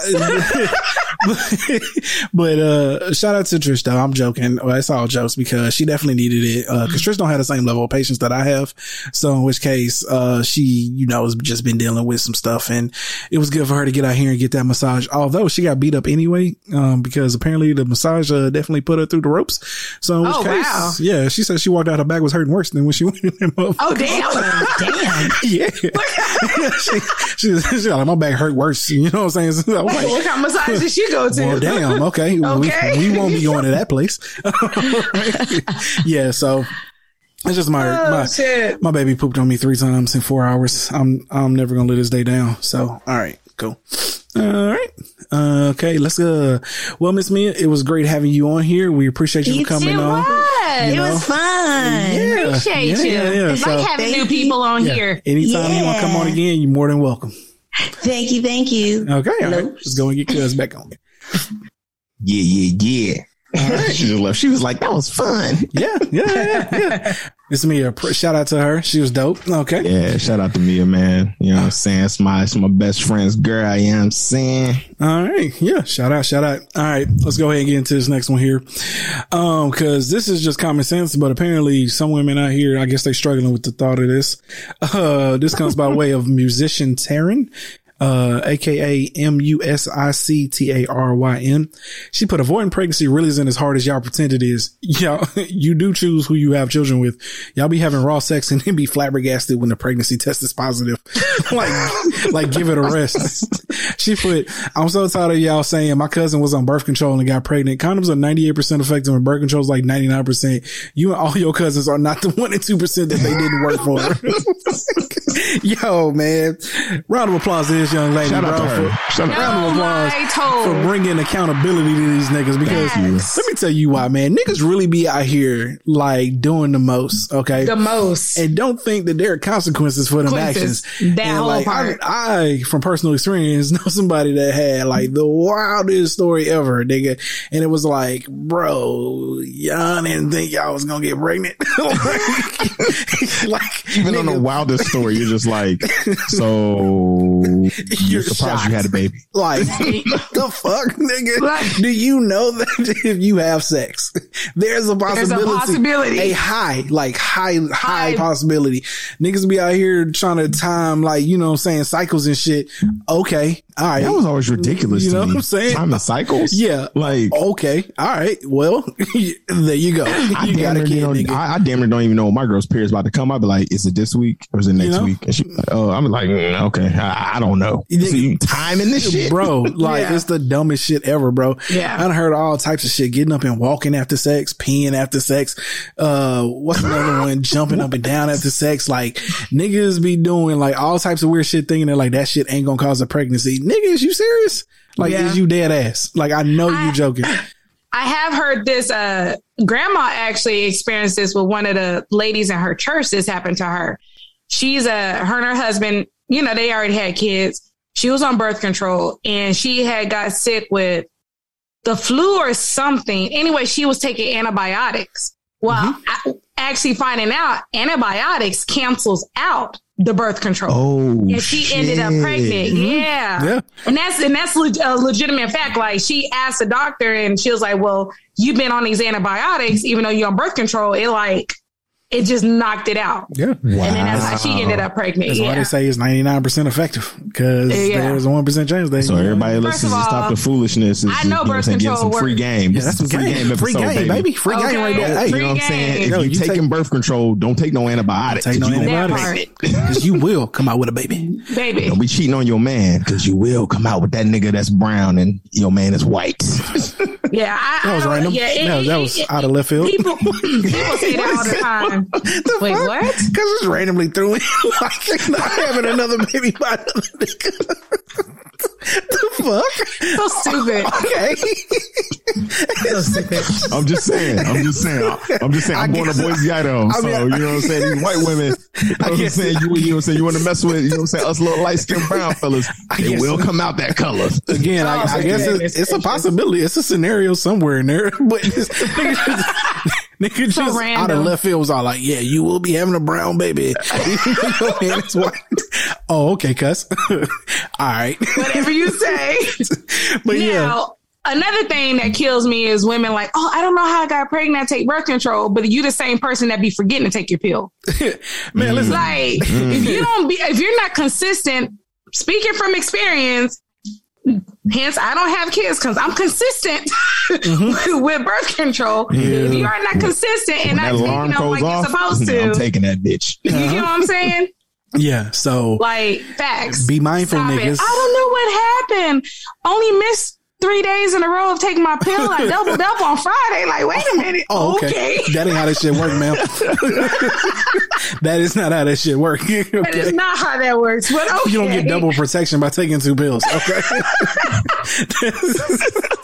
but uh, shout out to Trish though. I'm joking. Well, it's all jokes because she definitely needed it. Uh, cause Trish don't have the same level of patience that I have. So in which case, uh, she, you know, has just been dealing with some stuff and it was good for her to get out here and get that massage. Although she got beat up anyway, um, because apparently the massage, uh, definitely put her through the ropes. So in which Oh, case, wow. yeah, she said she walked out her back was hurting worse than when she went in there. Oh damn! Damn. Yeah. she, she, she like, my back hurt worse. You know what I'm saying? So I was like, what kind of massage did she go to? well, damn. Okay. Well, Okay. We, we won't be going to that place. yeah. So it's just my, Oh, my, shit. my baby pooped on me three times in four hours. I'm, I'm never going to let this day down. So, all right, cool. All right. Uh, okay. Let's, uh, well, Miss Mia, it was great having you on here. We appreciate you You for coming too. on. What? It know? was fun. Yeah. Appreciate Yeah, you. yeah, yeah. It's So- like having new you. people on Yeah. here. Anytime you want to come on again, you're more than welcome. Thank you. Thank you. Okay. All Hello. Let's go and get Cuz back on. Yeah, yeah, yeah. she just left. She was like, that was fun. Yeah, yeah, yeah, yeah. It's me. A shout out to her. She was dope. Okay. Yeah, shout out to Mia, man. You know what I'm saying? It's my, it's my best friend's girl. You know what I'm saying? All right. Yeah. Shout out. Shout out. All right. Let's go ahead and get into this next one here. Um, cause this is just common sense, but apparently some women out here, I guess they struggling with the thought of this. Uh, this comes by way of musician Taryn. Uh, aka M-U-S-I-C-T-A-R-Y-N. She put avoiding pregnancy really isn't as hard as y'all pretend it is. Y'all, you do choose who you have children with. Y'all be having raw sex and then be flabbergasted when the pregnancy test is positive. like, like give it a rest. she put, I'm so tired of y'all saying my cousin was on birth control and got pregnant. Condoms are 98% effective and birth control is like 99%. You and all your cousins are not the one and 2% that they didn't work for. Yo, man. Round of applause to this young lady, Shout out to her. For, Shout out round of Oh applause for bringing accountability to these niggas because Yes. let me tell you why, man. Niggas really be out here like doing the most, okay? the most. and don't think that there are consequences for them Consequences. actions. That and whole like, part. I, I, from personal experience, know somebody that had like the wildest story ever, nigga. And it was like, bro, y'all didn't think y'all was gonna get pregnant. like, like, Even on the wildest story, you're just like, so you're, You're surprised shocked. you had a baby. Like, the fuck, nigga? Like- Do you know that if you have sex, there's a There's a possibility, possibility. a high, like high, high, High. possibility. Niggas be out here trying to time, like, you know what I'm saying, cycles and shit. Okay. All right. That was always ridiculous You to know me. what I'm saying? Time and cycles. Yeah. Like, Okay. All right. Well, there you go. I You got damn, a near kid, don't. I, I damn near don't even know when my girl's period's about to come. I'll be like, is it this week or is it next know? week? And she, oh, I'm like, mm, okay, I, I don't know. You think- So you timing this shit, Bro, like Yeah. it's the dumbest shit ever, bro. Yeah. I done heard all types of shit. Getting up and walking after sex, peeing after sex. Uh, what's another one? Jumping up and down after sex. Like niggas be doing like all types of weird shit thinking that like that shit ain't gonna cause a pregnancy. Nigga, is you serious? Like, Yeah. is you dead ass? Like, I know you joking. I have heard this. Uh, grandma actually experienced this with one of the ladies in her church. This happened to her. She's a her and her husband. You know, they already had kids. She was on birth control, and she had got sick with the flu or something. Anyway, she was taking antibiotics. Well, I, actually finding out antibiotics cancels out the birth control. Oh, and she ended up shit. pregnant. Yeah. Yeah. And that's and that's a legitimate fact. Like she asked the doctor, and she was like, "Well, you've been on these antibiotics, even though you're on birth control. It like it just knocked it out, Yeah. and then that's how she ended up pregnant. That's why they say it's 99% effective because Yeah. there's a 1% chance they. So everybody First listens of to stop the foolishness. Is, I know you know what I'm birth saying, getting control some free works. game. Yeah, This that's is some free game. game Free episode, game, baby. Free Okay. game right there. Hey, You know what I'm saying? game. If Yo, you you take- taking birth control, don't take no antibiotics. take no 'cause you antibiotics. Because you will come out with a baby. baby. Don't be cheating on your man because you will come out with that nigga that's brown and your man is white. Yeah, I, That was I, random. Yeah, it- that, that was it- out of left field. People, people say that all the time. Wait, what? Because it's randomly threw in like not having another baby by another nigga. the fuck? So stupid. Okay. So stupid. I'm just saying. I'm just saying. I'm just saying. I'm I going guess- to Boise, Idaho. I So mean, you know what I'm saying. These white women. You know what I'm guess- saying. You, you know what I'm saying. You want to mess with. You know what I'm saying. Us little light skinned brown fellas. It will come out that color. Again, I, I guess it, it's a possibility. It's a scenario somewhere in there. But this nigga just, nigga just out of left field was all like, yeah, you will be having a brown baby. Your man white. Oh, okay, cuss. all right. Whatever you say. But yeah. Another thing that kills me is women like, oh, I don't know how I got pregnant. I take birth control, but you the same person that be forgetting to take your pill. Man, listen. Like, if you don't be, if you're not consistent, speaking from experience, hence I don't have kids because I'm consistent Mm-hmm. with birth control. If you are not consistent and When that not taking them like off, you're supposed to, I'm taking that bitch. you get what I'm saying? Yeah. So Like facts. be mindful, Stop it. niggas. I don't know what happened. Only missed three days in a row of taking my pill. I doubled up on Friday. Like, wait a oh, minute. Oh, okay. okay. That ain't how that shit work, man. that is not how that shit work. That okay. is not how that works. But okay. You don't get double protection by taking two pills. Okay.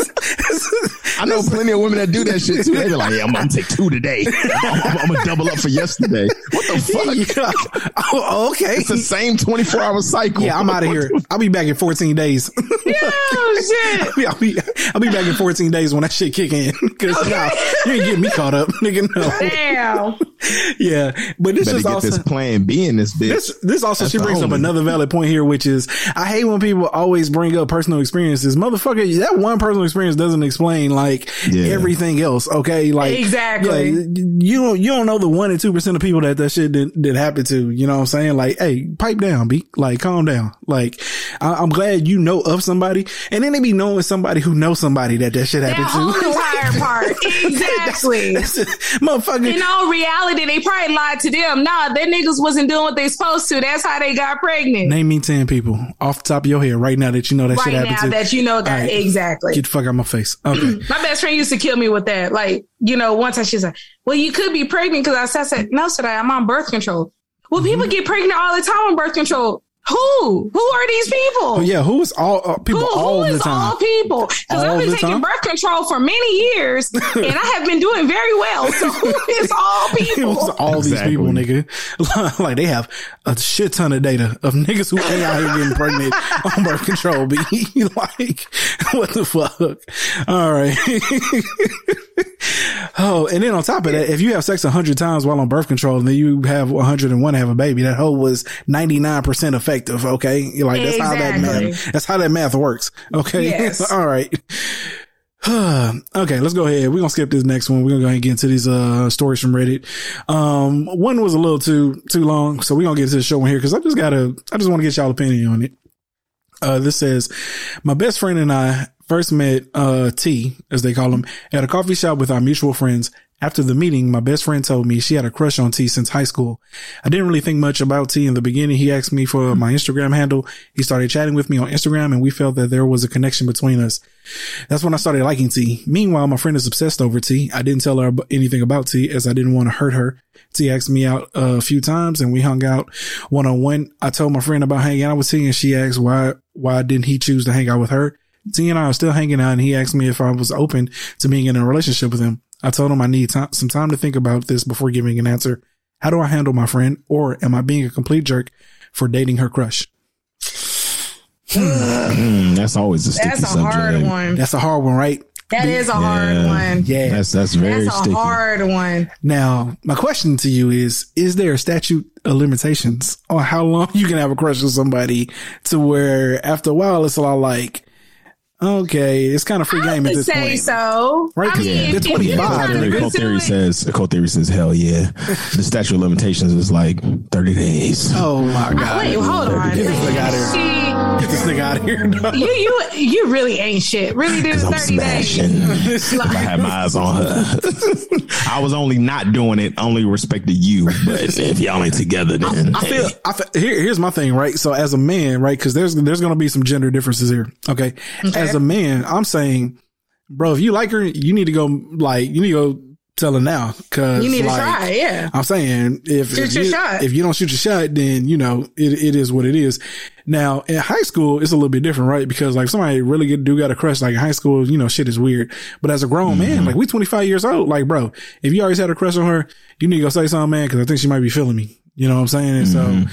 I know plenty of women that do that shit too. They're like, yeah, I'm, I'm gonna take two today. I'm, I'm, I'm gonna double up for yesterday. What the fuck? Yeah. Oh, okay. It's the same 24 hour cycle. Yeah, I'm out of here. I'll be back in 14 days. Oh, shit. I'll be I'll be back in 14 days when that shit kick in. Cause nah, you ain't getting me caught up, nigga. No. Damn. Yeah, but this Better is get also this plan B in this bitch. this this also That's she the brings up another valid point here, which is I hate when people always bring up personal experiences. Motherfucker, that one personal experience doesn't explain like Yeah. everything else. Okay, like Exactly. yeah, you don't you don't know the one and two percent of people that that shit did, did happen to. You know what I'm saying? Like, hey, pipe down, be like, calm down. Like, I, I'm glad you know of somebody, and then they be knowing somebody who knows somebody that that shit That happened whole to. entire part. Exactly. That's it. motherfucker. In all reality, they probably lied to them. Nah, their niggas wasn't doing what they supposed to. That's how they got pregnant. Name me ten people off the top of your head right now that you know that shit right happened now to. that you know that right. exactly. Get the fuck out my face. Okay. My best friend used to kill me with that. Like, you know, one time she's like, well, you could be pregnant because I said, I said, no, said I, I'm on birth control. Well, people Mm-hmm. get pregnant all the time on birth control. Who? Who are these people? Yeah, who is all uh, people Who, all who the is time? all people? Because All I've been taking time? birth control for many years, and I have been doing very well. So who is all It was people? all Exactly. these people, nigga. like they have a shit ton of data of niggas who ain't out here getting pregnant on birth control. Be like, what the fuck? All right. oh, and then on top of that, if you have sex a hundred times while on birth control, and then you have 101 have a baby, that hoe was 99% effective. Okay. You're like, that's how that math, that's how that math works. Okay. Yes. all right. okay, let's go ahead. We're gonna skip this next one. We're gonna go ahead and get into these uh stories from Reddit. Um one was a little too too long, so we're gonna get to the show one here because I just gotta I just want to get y'all opinion on it. Uh this says my best friend and I first met uh T, as they call him, at a coffee shop with our mutual friends. After the meeting, my best friend told me she had a crush on T since high school. I didn't really think much about T in the beginning. He asked me for my Instagram handle. He started chatting with me on Instagram and we felt that there was a connection between us. That's when I started liking T. Meanwhile, my friend is obsessed over T. I didn't tell her anything about T as I didn't want to hurt her. T asked me out uh, a few times and we hung out one on one. I told my friend about hanging out with T and she asked why, why didn't he choose to hang out with her? T and I are still hanging out and he asked me if I was open to being in a relationship with him. I told him I need time, some time to think about this before giving an answer. How do I handle my friend or am I being a complete jerk for dating her crush? Mm, that's always a sticky That's a subject. hard one. That's a hard one, right? That is a hard Yeah. one. Yeah. That's that's very That's a sticky. hard one. Now, my question to you is, is there a statute of limitations on how long you can have a crush on somebody to where after a while it's a lot like, okay, it's kind of free game at this say point. so. Right, 'cause I mean, they're if 25, kinda theory pursue it- says code theory says hell yeah. the statute of limitations is like thirty days. Oh my God. Wait, hold on. Get this nigga out of here. See, Get this nigga out of here. No. you you you really ain't shit. Really, this I'm thirty days. smashing. If I had my eyes on her. I was only not doing it, only respected you. But if y'all ain't together, then I feel, I feel here, here's my thing, right? So as a man, right? Cause there's, there's going to be some gender differences here. Okay? As a man, I'm saying, bro, if you like her, you need to go, like, you need to go tell her now. Cause You need to try. Yeah. I'm saying if, Shoot if your you, shot. if you don't shoot your shot, then you know it, it is what it is. Now in high school, it's a little bit different, right? Because like somebody really get, do got a crush, like in high school, you know, shit is weird. But as a grown Mm-hmm. man, like we 25 years old, like bro, if you always had a crush on her, you need to go say something, man, because I think she might be feeling me. You know what I'm saying? And Mm-hmm. so.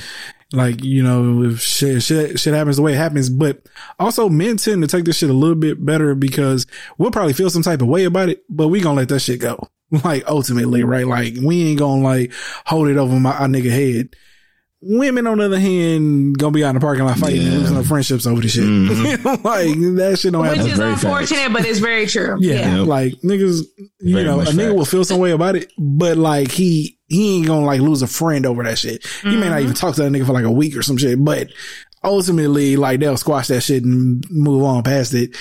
Like, you know, if shit, shit, shit happens the way it happens, but also men tend to take this shit a little bit better because we'll probably feel some type of way about it, but we gonna let that shit go. Like ultimately, right? Like we ain't gonna like hold it over my our nigga head. Women, on the other hand, gonna be out in the parking lot fighting and Yeah. Mm-hmm. losing their friendships over this shit. like that shit don't Which happen. is very unfortunate, but it's very true. Yeah, Yep. like niggas, you Very know, a nigga fact. will feel some way about it, but like he he ain't gonna like lose a friend over that shit. He may not even talk to that nigga for like a week or some shit, but ultimately, like they'll squash that shit and move on past it.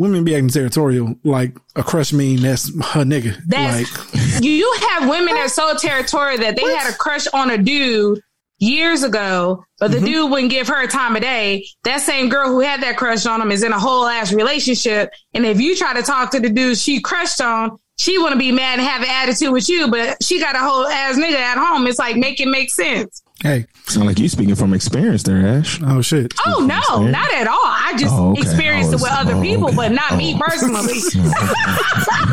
Women be acting territorial, like a crush mean that's her nigga. That's like you have women that are so territorial that they had a crush on a dude years ago, but the Mm-hmm. dude wouldn't give her time of day. That same girl who had that crush on him is in a whole ass relationship. And if you try to talk to the dude she crushed on, she want to be mad and have an attitude with you, but she got a whole ass nigga at home. It's like make it make sense. Hey, sound like you speaking from experience there, Ash. oh shit. Oh no, saying? not at all. I just Oh, okay. experienced I it oh, with other oh, people, okay. but not me Oh. personally.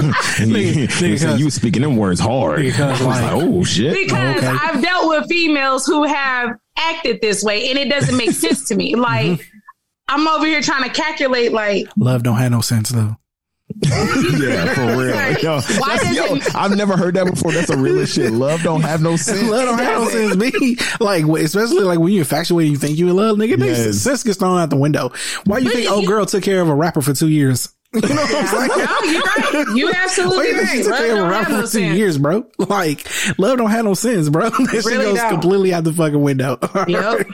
you, nigga, you speaking them words hard. Because, like- like, oh shit. because okay. I've dealt with females who have acted this way and it doesn't make sense to me. Mm-hmm. Like I'm over here trying to calculate like Love don't have no sense though. yeah, for real. Yo, Why that's- yo, it- I've never heard that before. That's a real shit. Love don't have no sense. Love don't have no sense, me. Like, especially like when you're infatuated, you think you in love, nigga. Yes. Yes. Sense gets thrown out the window. Why you think old girl took care of a rapper for two years? You know what I'm saying? no, you're right. You absolutely you think she right. took Love care of a don't rapper have no for two sense. years, bro? Like, love don't have no sense, bro. That shit Really goes don't. completely out the fucking window. Yep.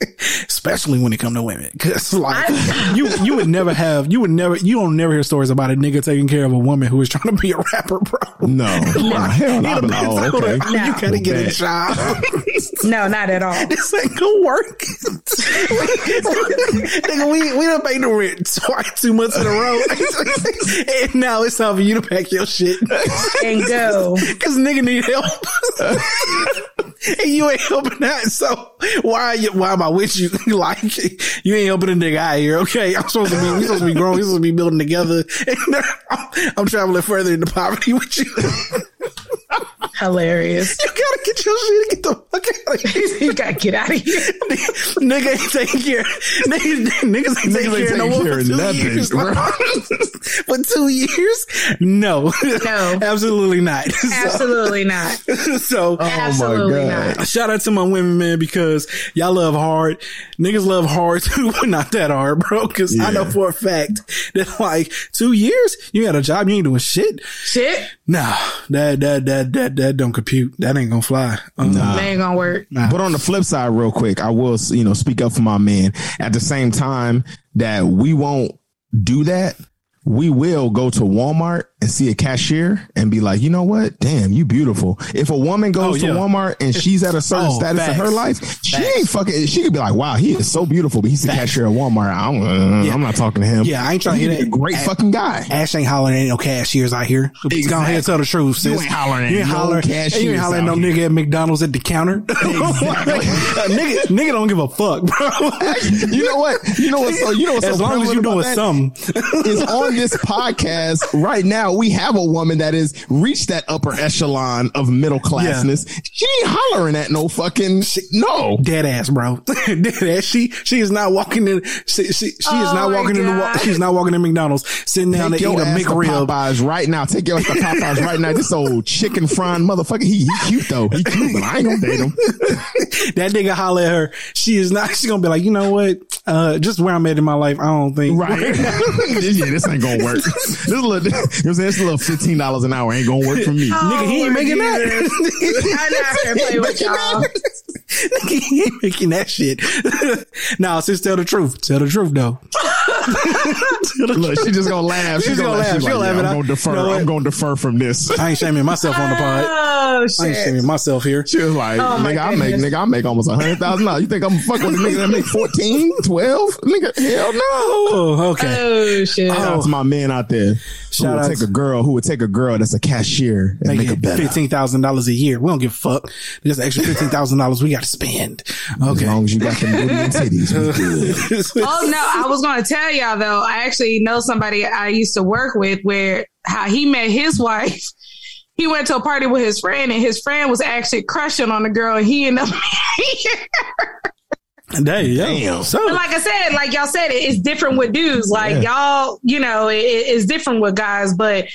Especially when it come to women. Cause like, you, you would never have, you would never, you don't never hear stories about a nigga taking care of a woman who is trying to be a rapper, bro. No. Hell no. He'd have been Oh, okay. her, You gotta get a job. No, not at all. this ain't gonna work. Nigga, we we done paid the rent twice, two months in a row, and now it's time for you to pack your shit And go. because nigga need help. and you ain't helping that. So why are you, why am I with you? like you ain't helping a nigga out here. Okay. I'm supposed to be, we supposed to be growing. We supposed to be building together. I'm, I'm traveling further into poverty with you. Hilarious. You gotta get your shit and get the fuck out of here. you gotta get out of here. Nigga ain't taking care. Niggas, niggas ain't taking care of no taking care for of two nothing, years. bro. for two years? No. No. Absolutely not. So- Absolutely not. so Oh Absolutely my God. not. Shout out to my women, man, because y'all love hard. Niggas love hard too, but not that hard, bro. Cause I know for a fact that like two years, you had a job, you ain't doing shit. Shit. Nah, that, that, that, that, that don't compute. That ain't gonna fly. Um, That ain't gonna work. But on the flip side, real quick, I will, you know, speak up for my man. At the same time that we won't do that, we will go to Walmart and see a cashier and be like, you know what? Damn, you beautiful. If a woman goes Oh, to yeah. Walmart and she's at a certain Oh, status in her facts. life, she ain't fucking, she could be like, wow, he is so beautiful, but he's the cashier at Walmart. I'm, uh, Yeah. I'm not talking to him. Yeah, I ain't trying to hear a that. great fucking guy. Ash ain't hollering at no cashiers out here. So Go ahead and tell the truth, sis. You ain't hollering at You ain't no hollering, cashiers you ain't hollering at no nigga at McDonald's at the counter. nigga, nigga don't give a fuck, bro. You know what? You know what? So, you know what's as so long as you doing something. is on this podcast right now. We have a woman that has reached that upper echelon of middle classness. She ain't hollering at no fucking no. Dead ass, bro. Dead ass. She she is not walking in. She she, she is Oh not my walking in. The, wa- she's not walking in McDonald's. Sitting down Take to eat your a ass McRib. Popeyes right now. Take your ass to Popeyes right now. This old chicken frying motherfucker. He, he cute though. He cute, but I ain't gonna date him. That nigga holler at her. She is not. She's gonna be like, you know what? Uh, just where I'm at in my life, I don't think. Right. yeah, this ain't gonna work. This little, you know what I'm? This little fifteen dollars an hour ain't gonna work for me. Nigga, he ain't making that. I not here play with y'all. Nigga, he ain't making that shit. nah, sis, tell the truth. Tell the truth though. Tell the Look, she just gonna laugh. She's, She's gonna, gonna laugh. laugh. She's She'll like, laugh yeah, it I'm gonna defer. You know? I'm gonna defer from this. I ain't shaming myself on the pod. Oh shit! I ain't shaming myself here. She was like, Oh, nigga, I make, nigga, I make almost a hundred thousand dollars. You think I'm fuck with a nigga that make 14, 12? Nigga, hell no. Oh, okay. Oh shit. Shout out to my men out there who Shout would out take to- a girl who would take a girl that's a cashier and make Making it better. fifteen thousand dollars a year. We don't give a fuck. There's an extra fifteen thousand dollars we got to spend. Okay, As long as you got them booty and titties, we good. Oh no, I was going to tell y'all though. I actually know somebody I used to work with where how he met his wife. He went to a party with his friend, and his friend was actually crushing on the girl, and he ended up. There you. Damn. So But like I said, like y'all said, it, it's different with dudes. Like y'all, you know, it, it's different with guys. But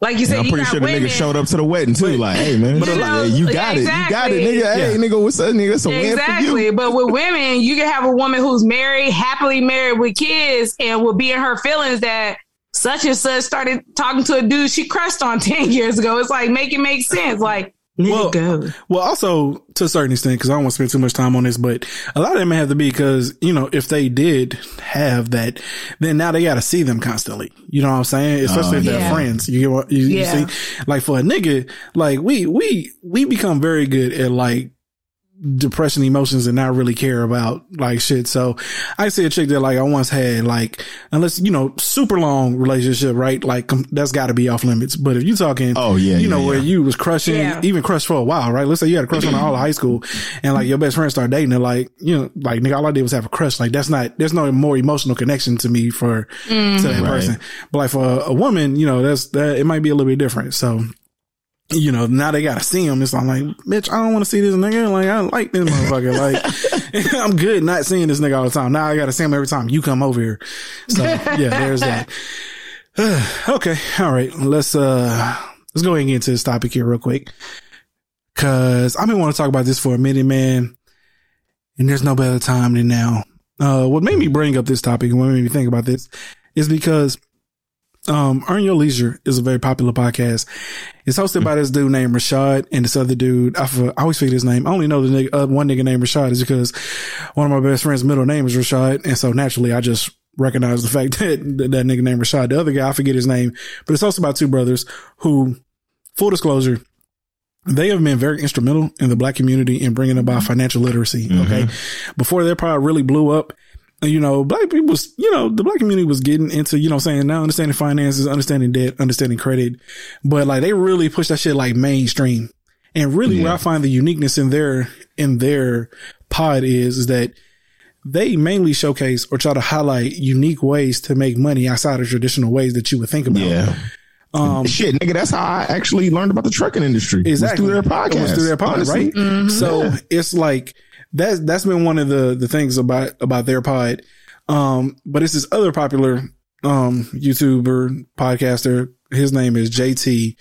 like you said, I'm you pretty got sure the women. nigga showed up to the wedding too. Like, hey man, You like, know, yeah, you yeah, got it, you got it, nigga. Hey Yeah. nigga, what's up, nigga? It's a win for you. But with women, you can have a woman who's married, happily married with kids, and will be in her feelings that such and such started talking to a dude she crushed on 10 years ago. It's like, make it make sense. Like, Well- nigga. Well, also to a certain extent, because I don't want to spend too much time on this, but a lot of them may have to be because you know if they did have that, then now they got to see them constantly. You know what I'm saying? Oh, Especially if they're friends. You get what you, you see? Like for a nigga, like we we we become very good at like depression emotions and not really care about like shit. So I see a chick that like I once had like unless you know super long relationship, right? Like com- that's got to be off limits. But if you talking, Oh, yeah, you know yeah, where yeah. you was crushing, Yeah. even crushed for a while, right? Let's say you had a crush on her all of high school, and like your best friend started dating her, like you know, like nigga, all I did was have a crush. Like that's not, there's no more emotional connection to me for to that mm. Right. person. But like for a, a woman, you know, that's that it might be a little bit different. So. You know, now they gotta see him. It's I'm like, bitch, I don't want to see this nigga. Like, I like this motherfucker. Like, I'm good not seeing this nigga all the time. Now I gotta see him every time you come over here. So yeah, there's that. okay. All right. Let's, uh, let's go ahead and get into this topic here real quick. Cause I've been wanting to talk about this for a minute, man. And there's no better time than now. Uh, what made me bring up this topic and what made me think about this is because, um, Earn Your Leisure is a very popular podcast. It's hosted by this dude named Rashad and this other dude. I, for- I always forget his name. I only know the nigga, uh, one nigga named Rashad is because one of my best friend's middle name is Rashad. And so naturally I just recognize the fact that that, that nigga named Rashad. The other guy, I forget his name, but it's hosted by two brothers who, full disclosure, they have been very instrumental in the black community in bringing about financial literacy. Okay. Before their pod really blew up, you know, black people was, you know, the black community was getting into, you know, I'm saying now understanding finances, understanding debt, understanding credit, but like they really pushed that shit like mainstream. And really where I find the uniqueness in their, in their pod is, is that they mainly showcase or try to highlight unique ways to make money outside of traditional ways that you would think about. Yeah. Um, Shit, nigga, that's how I actually learned about the trucking industry. Exactly. Was through their podcast. It was through their pod, honestly. right? So it's like that's that's been one of the the things about about their pod. Um, but it's this other popular um YouTuber podcaster. His name is JT,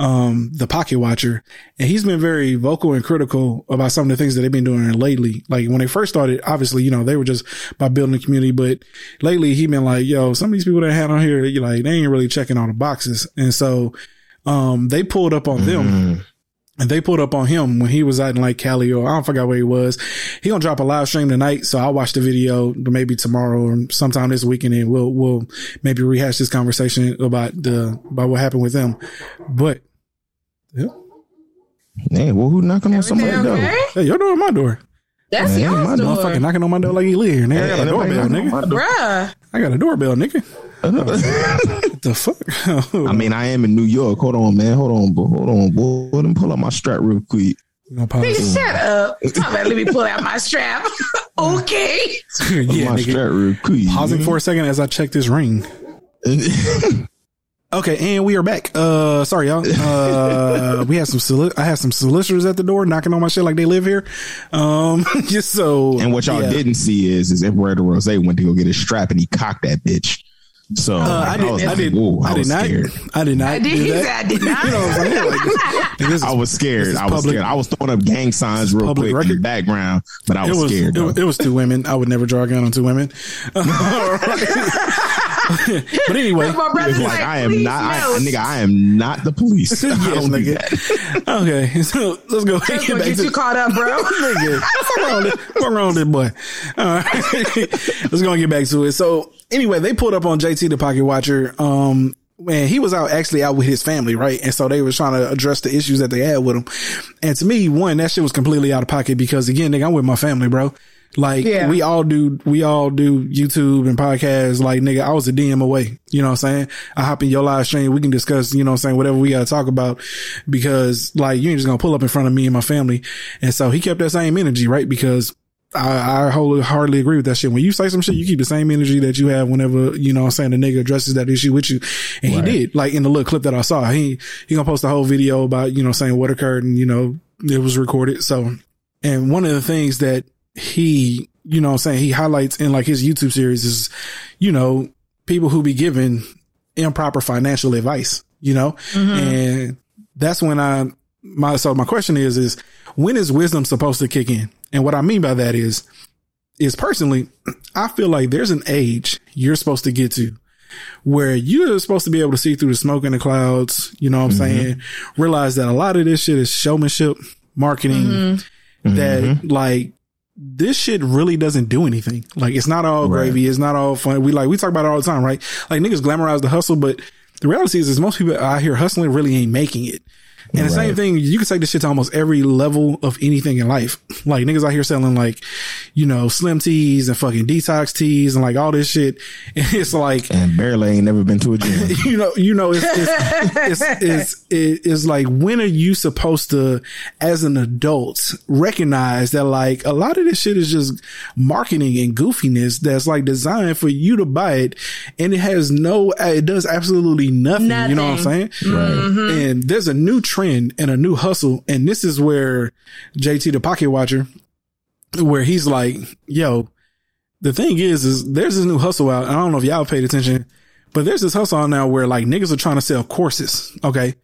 um, the Pocket Watcher, and he's been very vocal and critical about some of the things that they've been doing lately. Like when they first started, obviously, you know, they were just by building a community, but lately he been like, yo, some of these people that had on here, you like, they ain't really checking all the boxes. And so, um, they pulled up on them Mhm. And they pulled up on him when he was out in like Cali or I don't forget where he was. He gonna drop a live stream tonight, so I'll watch the video maybe tomorrow or sometime this weekend, and we'll we'll maybe rehash this conversation about the about what happened with them. But yeah, Hey, well, who knocking on Everything somebody's door? okay? hey, your door at my door. That's Man, y'all's my door. Motherfucker knocking on my door like he live here. Nigga, I got a doorbell, nigga. my. Bruh. I got a doorbell, nigga. What the fuck? I mean, I am in New York. Hold on, man. Hold on, boy. Hold on, boy. Let me pull up my strap real quick. You gonna Nigga, shut up. Talk about let me pull out my strap. okay. yeah, my nigga. strap real quick. Pausing for a second as I check this ring. Okay, and we are back. Uh, sorry, y'all. Uh, we had some, soli- I had some solicitors at the door knocking on my shit like they live here. Um, just so. and what y'all yeah. didn't see is, is Emperor de Rose went to go get his strap and he cocked that bitch. So Uh, I did, was I like, did, ooh, I did not, scared. I did not I did, do that. I did not. You know what I'm? Like, this- this is- I was scared. I was public- scared. I was throwing up gang signs real public quick in the background, but I It was, was, scared. it, was- it was two women. I would never draw a gun on two women. but anyway, My brother's It's like, like I am please, not, I, nigga. I am not the police. I yes, don't do nigga. that. Okay, so let's go ahead and That's get what back get to you caught up, bro. nigga. What's wrong with this, what's wrong this boy? All right. Let's go and get back to it. So anyway, they pulled up on JT, the pocket watcher. Um, man, he was out actually out with his family, right? And so they were trying to address the issues that they had with him. And to me, one, that shit was completely out of pocket because again, nigga, I'm with my family, bro. Like Yeah. we all do, we all do YouTube and podcasts. Like nigga, I was a DM away. You know what I'm saying? I hop in your live stream. We can discuss, you know what I'm saying? Whatever we got to talk about because like you ain't just going to pull up in front of me and my family. And so he kept that same energy, right? Because I, I wholeheartedly agree with that shit. When you say some shit, you keep the same energy that you have whenever, you know what I'm saying, the nigga addresses that issue with you. And he did, like in the little clip that I saw, he, he gonna post a whole video about, you know, saying what occurred and, you know, it was recorded. So, and one of the things that he, you know what I'm saying, he highlights in like his YouTube series is, you know, people who be giving improper financial advice, you know, mm-hmm. and that's when I, my, so my question is, is when is wisdom supposed to kick in? And what I mean by that is, is personally, I feel like there's an age you're supposed to get to where you're supposed to be able to see through the smoke in the clouds. You know what I'm mm-hmm. saying? Realize that a lot of this shit is showmanship, marketing, mm-hmm. that like, this shit really doesn't do anything. Like it's not all gravy. It's not all fun. We like, we talk about it all the time, right? Like niggas glamorize the hustle, but the reality is, is most people out here hustling really ain't making it. And the same thing, you can take this shit to almost every level of anything in life. Like niggas out here selling like, you know, slim teas and fucking detox teas and like all this shit. And it's like, And barely ain't never been to a gym. you know, you know, it's, it's, it's, it's, it's like, when are you supposed to, as an adult, recognize that like a lot of this shit is just marketing and goofiness that's like designed for you to buy it. And it has no, it does absolutely nothing. You know what I'm saying? Right. Mm-hmm. And there's a new trend and a new hustle. And this is where JT, the pocket watcher, where he's like, yo, the thing is, is there's this new hustle out. I don't know if y'all paid attention, but there's this hustle out now where like niggas are trying to sell courses. Okay.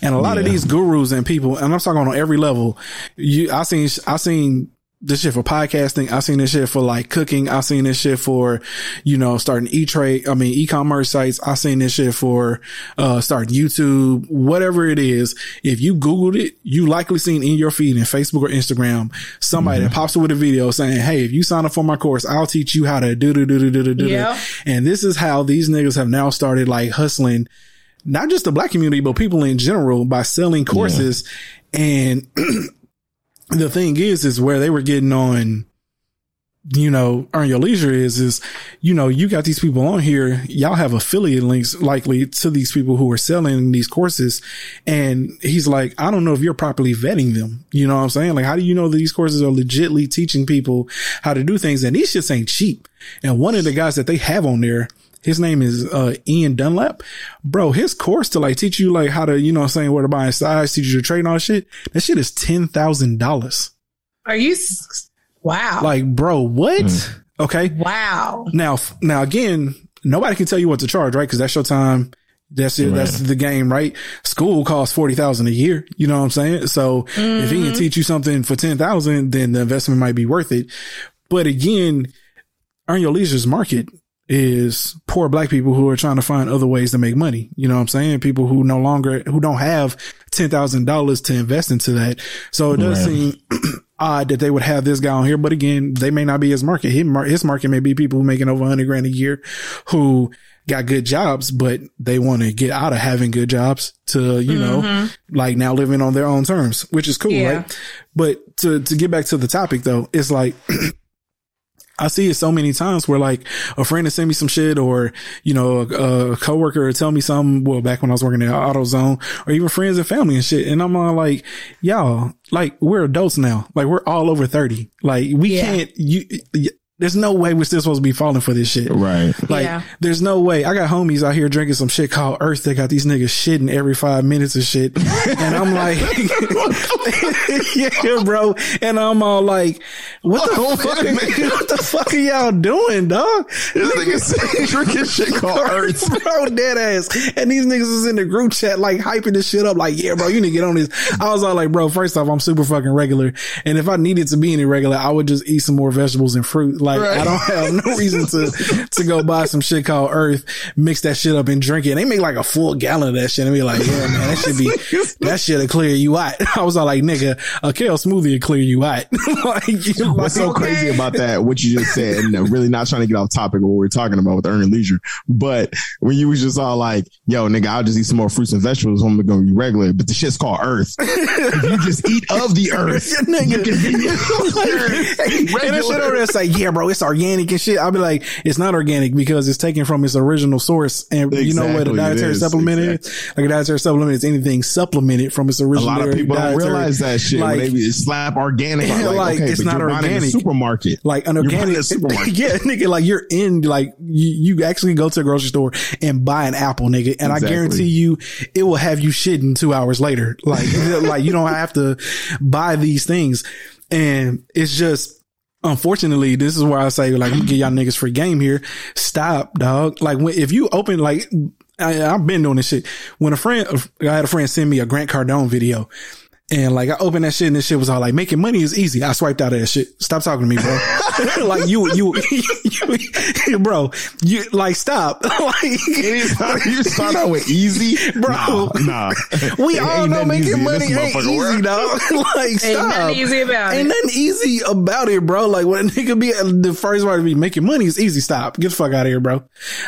And a lot of these gurus and people, and I'm talking on every level. You, I seen, I seen this shit for podcasting. I've seen this shit for like cooking. I've seen this shit for, you know, starting e-trade. I mean, e-commerce sites. I've seen this shit for, uh, starting YouTube, whatever it is. If you Googled it, you likely seen in your feed in Facebook or Instagram, somebody that pops up with a video saying, Hey, if you sign up for my course, I'll teach you how to do, do, do, do, do, do, do. Yeah. And this is how these niggas have now started like hustling not just the black community, but people in general by selling courses. And the thing is, is where they were getting on you know, earn your leisure is, is, you know, you got these people on here. Y'all have affiliate links likely to these people who are selling these courses. And he's like, I don't know if you're properly vetting them. You know what I'm saying? Like, how do you know these courses are legitly teaching people how to do things? And these shits ain't cheap. And one of the guys that they have on there, his name is uh, Ian Dunlap. Bro, his course to like teach you like how to, you know what I'm saying, where to buy a size, teach you to trade and all shit. That shit is $10,000. Are you? s- Wow. Like, bro, what? Okay. wow. Now, now again, nobody can tell you what to charge, right? Cause that's your time. That's it. That's the game, right? School costs 40,000 a year. You know what I'm saying? So if he can teach you something for 10,000, then the investment might be worth it. But again, earn your leisure's market is poor black people who are trying to find other ways to make money. You know what I'm saying? People who no longer, who don't have $10,000 to invest into that. So it does seem odd that they would have this guy on here. But again, they may not be his market. His, market may be people making over hundred grand a year who got good jobs, but they want to get out of having good jobs to, you know, mm-hmm. like now living on their own terms, which is cool, Yeah. right? But to, to get back to the topic though, it's like, I see it so many times where like a friend will send me some shit or, you know, a, a coworker will tell me something. Well, back when I was working at AutoZone or even friends and family and shit. And I'm all like, y'all, like we're adults now. Like we're all over 30. Like we Yeah. can't, you, there's no way we're still supposed to be falling for this shit. Right. Like, Yeah. there's no way. I got homies out here drinking some shit called Earth. They got these niggas shitting every five minutes and shit. And I'm like, yeah, bro. And I'm all like, what the Oh, fuck? wait a minute. what the fuck are y'all doing, dog? This nigga said drinking shit called Earth. bro, dead ass. And these niggas is in the group chat, like hyping this shit up, like, yeah, bro, you need to get on this. I was all like, bro, first off, I'm super fucking regular. And if I needed to be any regular, I would just eat some more vegetables and fruit. Like, Right. I don't have no reason to, to go buy some shit called Earth, mix that shit up and drink it. They make like a full gallon of that shit and be like, yeah, man, that should be, that shit'll clear you out. I was all like, nigga, a kale smoothie will clear you out. like, you What's so like, crazy about that, what you just said, and really not trying to get off topic of what we're talking about with earning leisure, but when you was just all like, yo, nigga, I'll just eat some more fruits and vegetables, I'm gonna be regular, but the shit's called earth. if you just eat of the earth, nigga. you can be and that shit over there say, yeah, bro, it's organic and shit. I'll be like, it's not organic because it's taken from its original source. And you know what a dietary is, supplement is? Like a dietary supplement is anything supplemented from its original. A lot of people don't realize that shit. Like, when they slap organic, like, like, okay, it's not you're buying it in the organic. supermarket. like an organic, supermarket. yeah, nigga, like you're in, like you, you actually go to a grocery store and buy an apple, nigga. And I guarantee you it will have you shitting two hours later. Like, like you don't have to buy these things. And it's just, unfortunately, this is where I say, like, I'm gonna give y'all niggas free game here. Stop, dog. Like, when, if you open, like, I, I've been doing this shit. When a friend, I had a friend send me a Grant Cardone video. And like I opened that shit and this shit was all like making money is easy. I swiped out of that shit. Stop talking to me, bro. like you, you, you, bro, you like stop. like you start out with easy, Bro. Nah, nah. we It all ain't know nothing easy making in money this ain't motherfucker easy, world. dog. like stop. Ain't stop. nothing easy about Ain't it. Ain't nothing easy about it, bro. Like when a nigga be the first word to be making money is easy. Stop. Get the fuck out of here, bro.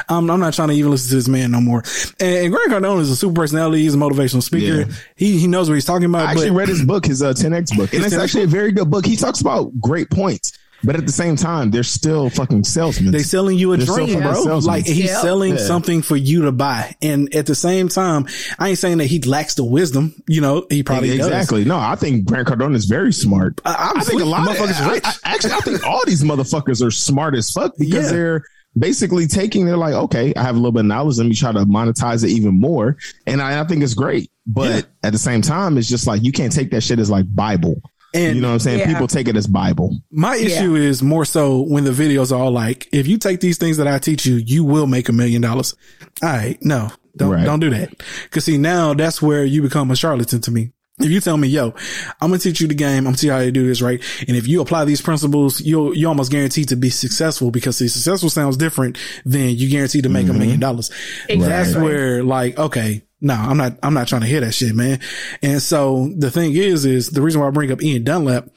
I'm, I'm not trying to even listen to this man no more. And, and Grant Cardone is a super personality. He's a motivational speaker. Yeah. He he knows what he's talking about. I but read his book, his uh, 10x book, and it's 10X actually a very good book. He talks about great points, but at the same time, they're still fucking salesmen. They're selling you a They're dream, bro. salesmen. Like he's Yep. selling Yeah. something for you to buy. And at the same time, I ain't saying that he lacks the wisdom. You know, he probably does. exactly. No, I think Grant Cardone is very smart. I- I, obviously, think a lot motherfuckers of rich. I, I- actually, I think all these motherfuckers are smart as fuck because Yeah. they're basically taking. They're like, okay, I have a little bit of knowledge. Let me try to monetize it even more, and I, I think it's great. But Yeah. at the same time, it's just like you can't take that shit as like Bible. And you know what I'm saying? Yeah. People take it as Bible. My issue is more so when the videos are all like, if you take these things that I teach you, you will make a million dollars. All right. No, don't, Right. don't do that. Cause see, now that's where you become a charlatan to me. If you tell me, yo, I'm going to teach you the game. I'm going to teach you how to do this, right? And if you apply these principles, you'll, you almost guaranteed to be successful because see, successful sounds different than you guaranteed to make a mm-hmm. million dollars. That's where like, okay, no, I'm not, I'm not trying to hear that shit, man. And so the thing is, is the reason why I bring up Ian Dunlap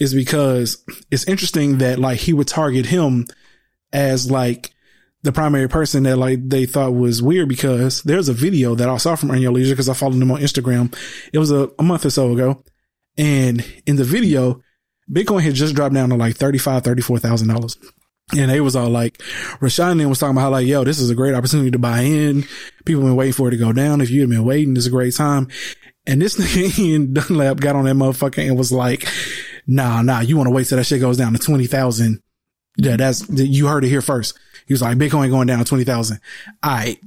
is because it's interesting that like he would target him as like the primary person that like they thought was weird because there's a video that I saw from Earn Leisure because I followed him on Instagram. It was a, a month or so ago. And in the video, Bitcoin had just dropped down to like $35,000, $34,000. And they was all like, Rashad then was talking about how like, yo, this is a great opportunity to buy in. People been waiting for it to go down. If you had been waiting, this is a great time. And this nigga Dunlap got on that motherfucker and was like, nah, nah, you want to wait till that shit goes down to 20,000. Yeah, that's, you heard it here first. He was like, Bitcoin going down to 20,000. All right.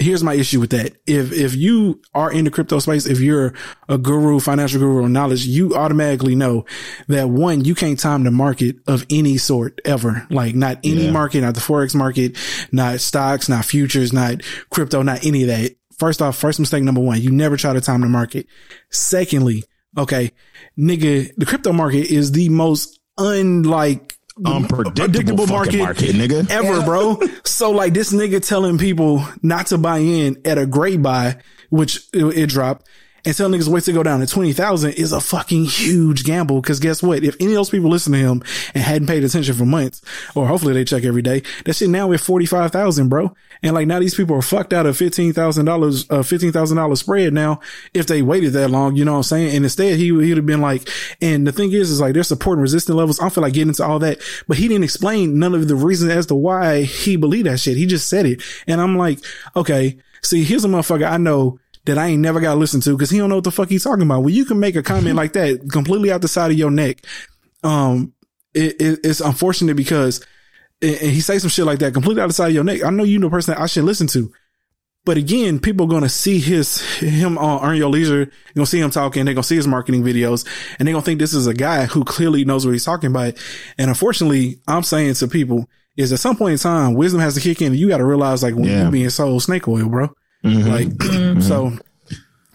Here's my issue with that. If, if you are in the crypto space, if you're a guru, financial guru of knowledge, you automatically know that one, you can't time the market of any sort ever. Like not any Yeah. market, not the Forex market, not stocks, not futures, not crypto, not any of that. First off, first mistake number one, you never try to time the market. Secondly, okay, nigga, the crypto market is the most unlike Unpredictable fucking market, nigga. ever, bro. So like this nigga telling people not to buy in at a great buy, which it, it dropped, and telling niggas wait to go down to 20,000 is a fucking huge gamble. Cause guess what? If any of those people listen to him and hadn't paid attention for months, or hopefully they check every day, that shit now at 45,000, bro. And like now these people are fucked out of $15,000, uh, $15,000 spread now if they waited that long, you know what I'm saying? And instead he, he'd have been like, and the thing is, is like there's support and resistance levels. I don't feel like getting into all that, but he didn't explain none of the reasons as to why he believed that shit. He just said it. And I'm like, okay, see, here's a motherfucker I know that I ain't never got to listen to because he don't know what the fuck he's talking about. When you can make a comment like that completely out the side of your neck, um, it, it, it's unfortunate because and and he say some shit like that completely out the side of your neck. I know you know the person that I should listen to. But again, people are gonna see his him on Earn Your Leisure. You're gonna see him talking. They're gonna see his marketing videos, and they're gonna think this is a guy who clearly knows what he's talking about. And unfortunately, I'm saying to people is at some point in time, wisdom has to kick in. And you got to realize like when Yeah. you're being sold snake oil, bro. Mhm. Like so.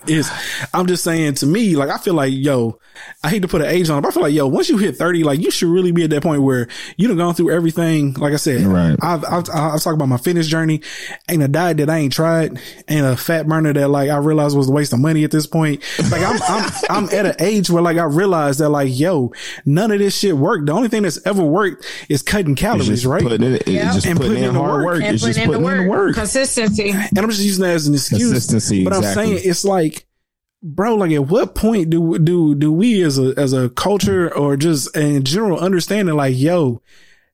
Is I'm just saying to me, like I feel like, yo, I hate to put an age on it, but I feel like, yo, once you hit 30, like you should really be at that point where you done gone through everything. Like I said, Right. I've, I've, I've talked about my fitness journey. Ain't a diet that I ain't tried. Ain't a fat burner that like I realized was a waste of money at this point. Like I'm, I'm, I'm at an age where like I realized that like, yo, none of this shit worked. The only thing that's ever worked is cutting It's calories, just right? putting it, it's Yeah. just And putting, putting in in the hard work. work. and It's just putting in putting the in the work. work. Consistency. And I'm just using that as an excuse. Consistency, But I'm saying it's like, bro, like at what point do do do we as a as a culture or just in general understanding like, yo,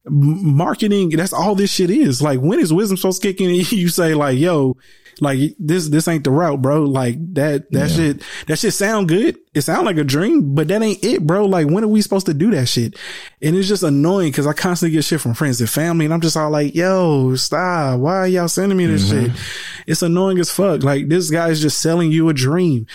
marketing, that's all this shit is. Like when is wisdom supposed to kick in you say like, yo, like this this ain't the route, bro. Like that that Yeah. shit that shit sound good. It sound like a dream, but that ain't it, bro. Like when are we supposed to do that shit? And it's just annoying because I constantly get shit from friends and family, and I'm just all like, yo, stop. Why are y'all sending me this mm-hmm. shit? It's annoying as fuck. Like this guy's just selling you a dream.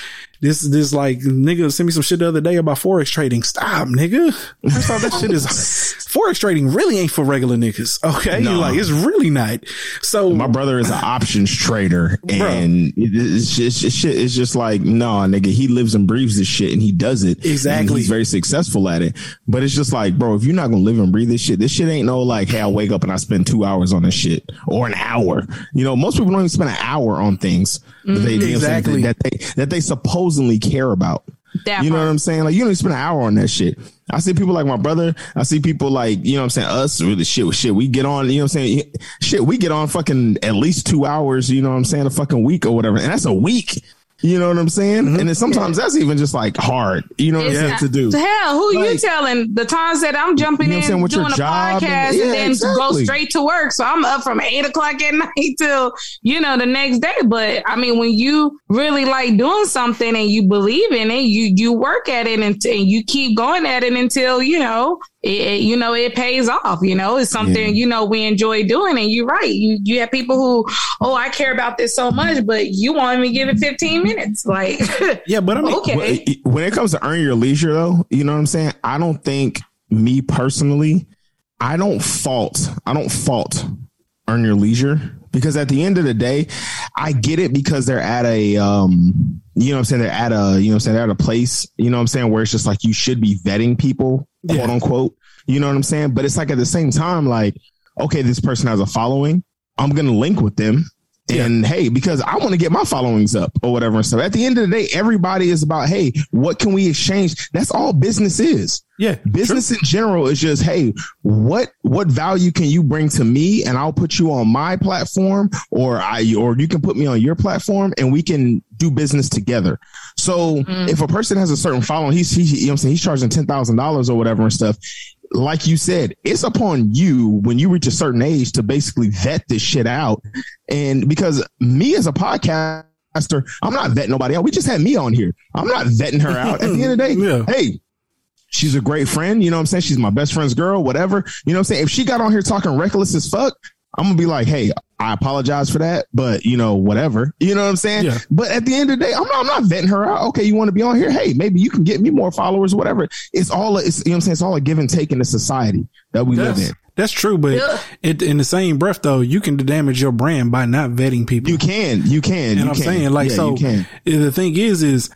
This this like nigga sent me some shit the other day about forex trading. Stop, nigga. First off, that shit is forex trading really ain't for regular niggas. Okay, No. like it's really not. So My brother is an options trader, and it- it's just, it's just, it's just like, no, nigga, he lives and breathes this shit, and he does it Exactly. And he's very successful at it. But it's just like, bro, if you're not gonna live and breathe this shit, this shit ain't no like, hey, I wake up and I spend two hours on this shit or an hour. You know, most people don't even spend an hour on things that they you know what I'm saying, Exactly. that they that they supposedly care about. That you know part. what I'm saying? Like you don't even spend an hour on that shit. I see people like my brother. I see people like, you know what I'm saying? Us really shit with shit. We get on, you know what I'm saying? Shit, we get on fucking at least two hours, you know what I'm saying? A fucking week or whatever. And that's a week. You know what I'm saying? Mm-hmm. And then sometimes that's even just like hard, you know what I'm saying, to do. Hell, who you telling? The times that I'm jumping You know in doing a podcast and- and, yeah, then go straight to work. So I'm up from eight o'clock at night till you know the next day. But I mean, when you really like doing something and you believe in it, you you work at it and, and you keep going at it until you know it, it- you know it pays off. You know, it's something Yeah. you know we enjoy doing. And you're right. You you have people who oh I care about this so much, but you want me to give it 15 minutes, like yeah, but I mean, okay. When- When it comes to earn your leisure, though, you know what I'm saying? I don't think me personally, I don't fault, I don't fault earn your leisure because at the end of the day, I get it because they're at a, um, you know what I'm saying? They're at a, you know what I'm saying? They're at a place, you know what I'm saying? Where it's just like you should be vetting people, Yeah. quote unquote. You know what I'm saying? But it's like at the same time, like, okay, this person has a following. I'm going to link with them And hey, because I want to get my followings up or whatever and stuff. At the end of the day, everybody is about, hey, what can we exchange? That's all business is. Yeah. Business in general is just, hey, what what value can you bring to me? And I'll put you on my platform, or I or you can put me on your platform, and we can do business together. So mm. if a person has a certain following, he's he, you know what I'm saying he's charging ten thousand dollars or whatever and stuff. Like you said, it's upon you when you reach a certain age to basically vet this shit out. And because me as a podcaster, I'm not vetting nobody out. We just had me on here. I'm not vetting her out. At the end of the day, Yeah. hey, she's a great friend. You know what I'm saying? She's my best friend's girl, whatever. You know what I'm saying? If she got on here talking reckless as fuck, I'm gonna be like, hey, I apologize for that, but you know, whatever. You know what I'm saying? Yeah. But at the end of the day, I'm not, I'm not vetting her out. Okay, you want to be on here? Hey, maybe you can get me more followers, whatever. It's all, it's, you know what I'm saying? It's all a give and take in the society that we live in. that's true, but Yeah. it, in the same breath, though, you can damage your brand by not vetting people. You can, you can. and you I'm can. saying, like, Yeah, so you can. the thing is, is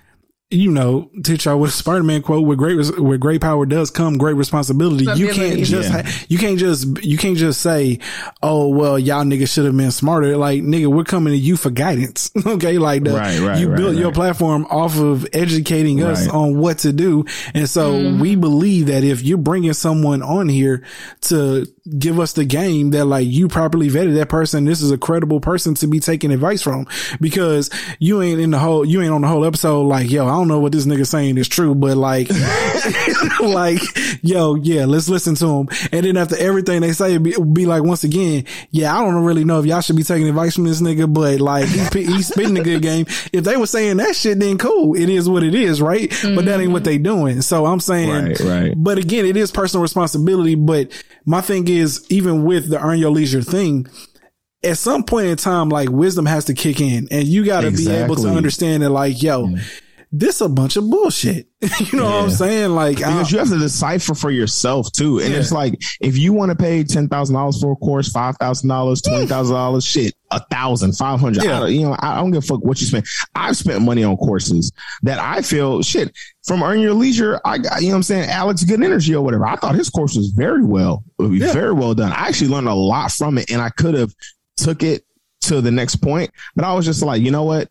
you know, teach y'all with Spider Man quote, with great, with great power does come great responsibility. You can't just, Yeah. ha- you can't just, you can't just say, oh, well, y'all niggas should have been smarter. Like, nigga, we're coming to you for guidance. okay. Like, the, Right, right, you right, built your platform off of educating us Right. on what to do. And so mm-hmm. we believe that if you're bringing someone on here to give us the game that like you properly vetted that person, this is a credible person to be taking advice from because you ain't in the whole, you ain't on the whole episode like, yo, I don't know what this nigga saying is true, but like, like, yo, yeah, let's listen to him. And then after everything they say, be, be like, once again, yeah, I don't really know if y'all should be taking advice from this nigga, but like, he's, he's spitting a good game. If they were saying that shit, then cool. It is what it is, right? But that ain't what they doing. So I'm saying, Right, right. but again, it is personal responsibility. But my thing is, even with the earn your leisure thing, at some point in time, like wisdom has to kick in and you got to be able to understand that like, yo, mm. This a bunch of bullshit. you know what I'm saying? Like, I- because you have to decipher for yourself too. And Yeah. it's like if you want to pay ten thousand dollars for a course, five thousand dollars, twenty thousand dollars, shit, a thousand, five hundred. Yeah. You know, I don't give a fuck what you spend. I've spent money on courses that I feel shit from Earn Your Leisure. I got, you know what I'm saying? Alex Good Energy or whatever. I thought his course was very well, Yeah. very well done. I actually learned a lot from it and I could have took it to the next point, but I was just like, you know what?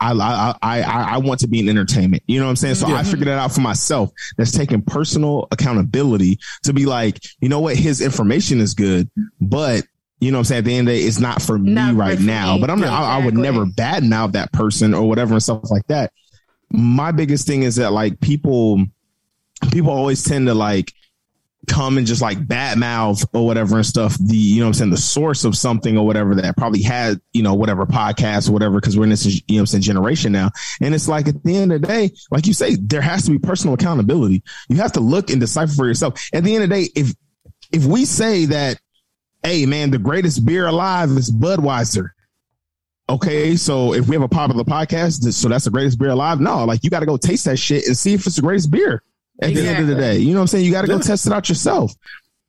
I, I, I, I want to be in entertainment. You know what I'm saying? So Yeah. I figured it out for myself. That's taking personal accountability to be like, you know what? His information is good, but you know what I'm saying? At the end of the day, it's not for me right for now, me. but I'm not, I, I would Exactly. never badmouth that person or whatever and stuff like that. My biggest thing is that like people, people always tend to like, come and just like bad mouth or whatever and stuff the you know I'm saying the source of something or whatever that probably had you know whatever podcast or whatever because we're in this you know I'm saying generation now. And it's like at the end of the day like you say there has to be personal accountability. You have to look and decipher for yourself. At the end of the day if if we say that hey man the greatest beer alive is Budweiser okay? So if we have a popular podcast so that's the greatest beer alive? No like you got to go taste that shit and see if it's the greatest beer at the end of the day. You know what I'm saying? You got to go test it out yourself.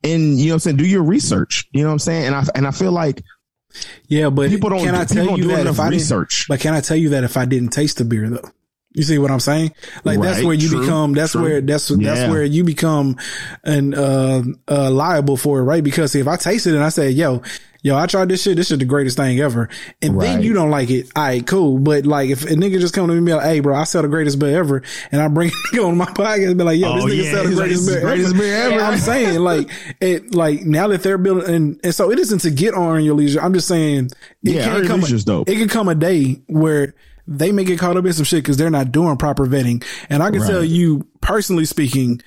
And you know what I'm saying? Do your research. You know what I'm saying? And I and I feel like yeah, but people don't can I tell you that if I didn't, research. but can I tell you that if I didn't taste the beer though? You see what I'm saying? Like that's where you true, become, that's true. where, that's, Yeah. that's where you become an, uh, uh, liable for it, right? Because if I taste it and I say, yo, yo, I tried this shit, this is the greatest thing ever. And then you don't like it. All right, cool. But like if a nigga just come to me and be like, hey, bro, I sell the greatest beer ever. And I bring it on my podcast and be like, yo, Oh, this nigga yeah. sell the He's like, greatest "This is beer greatest ever. beer ever. I'm saying like, it, like now that they're building, and, and so it isn't to get on your leisure. I'm just saying, it Yeah, can come, Leisure's dope. it can come a day where they may get caught up in some shit because they're not doing proper vetting. And I can Right. tell you, personally speaking,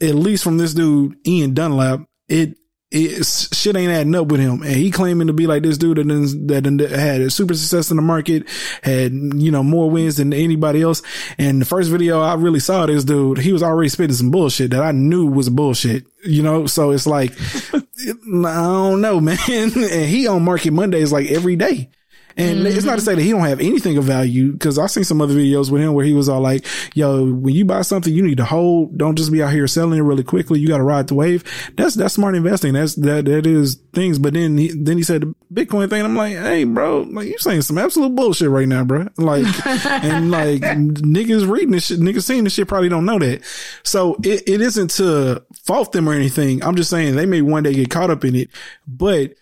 at least from this dude, Ian Dunlap, it, it shit ain't adding up with him. And he claiming to be like this dude that, that had a super success in the market, had, you know, more wins than anybody else. And the first video I really saw this dude, he was already spitting some bullshit that I knew was bullshit, you know? So it's like, I don't know, man. And he on market Mondays like every day. And it's not to mm-hmm. say that he don't have anything of value because I've seen some other videos with him where he was all like, yo, when you buy something, you need to hold. Don't just be out here selling it really quickly. You got to ride the wave. That's, that's smart investing. That's, that, that is things. But then he, then he said the Bitcoin thing. I'm like, hey, bro, like you saying some absolute bullshit right now, bro. Like, and like niggas reading this shit, niggas seeing this shit probably don't know that. So it, it isn't to fault them or anything. I'm just saying they may one day get caught up in it, but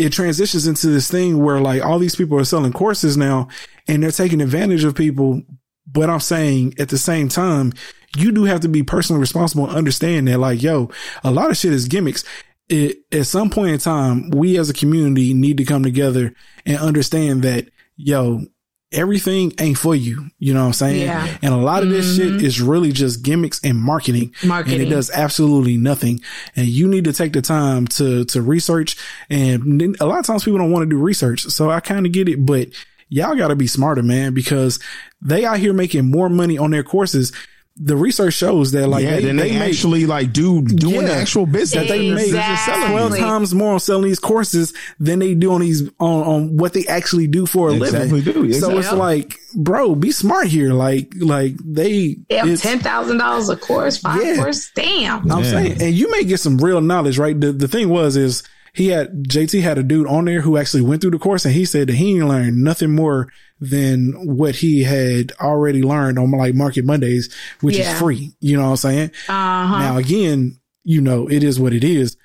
it transitions into this thing where like all these people are selling courses now and they're taking advantage of people. But I'm saying at the same time, you do have to be personally responsible and understand that like, yo, a lot of shit is gimmicks. It, at some point in time, we as a community need to come together and understand that, yo, everything ain't for you. You know what I'm saying? Yeah. And a lot of this shit mm-hmm. is really just gimmicks and marketing. Marketing. And it does absolutely nothing. And you need to take the time to, to research. And a lot of times people don't want to do research. So I kind of get it, but y'all got to be smarter, man, because they out here making more money on their courses. The research shows that like yeah, they, then they, they make actually like do doing the Yeah. actual business that they make Exactly. 12 times more on selling these courses than they do on these on, on what they actually do for a Exactly living. do, So it's exactly. like, bro, be smart here. Like, like they, Yeah, it's- ten thousand dollars a course, five Yeah. course. Damn. I'm Yeah. saying, and you may get some real knowledge, right? The, the thing was, is he had, JT had a dude on there who actually went through the course and he said that he didn't learn nothing more than what he had already learned on like Market Mondays, which Yeah. is free. You know what I'm saying? Uh huh. Now again, you know, it is what it is,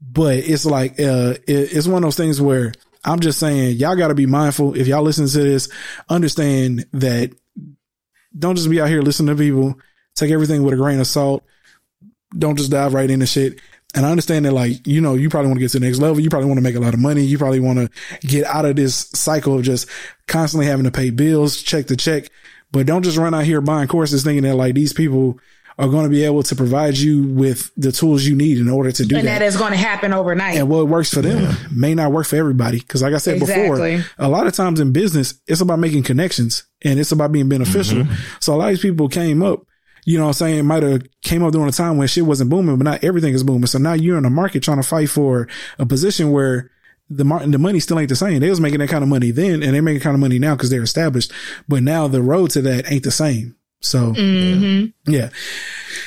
but it's like, uh, it, it's one of those things where I'm just saying y'all got to be mindful. If y'all listen to this, understand that don't just be out here listening to people. Take everything with a grain of salt. Don't just dive right into shit. And I understand that, like, you know, you probably want to get to the next level. You probably want to make a lot of money. You probably want to get out of this cycle of just constantly having to pay bills, check to check. But don't just run out here buying courses thinking that like these people are going to be able to provide you with the tools you need in order to do and that. that is going to happen overnight. And what works for them may not work for everybody. Cause like I said Exactly. before, a lot of times in business, it's about making connections and it's about being beneficial. Mm-hmm. So a lot of these people came up, you know what I'm saying, might have came up during a time when shit wasn't booming, but not everything is booming. So now you're in the market trying to fight for a position where the the money still ain't the same. They was making that kind of money then and they making kind of money now because they're established. But now the road to that ain't the same. So Mm-hmm. yeah.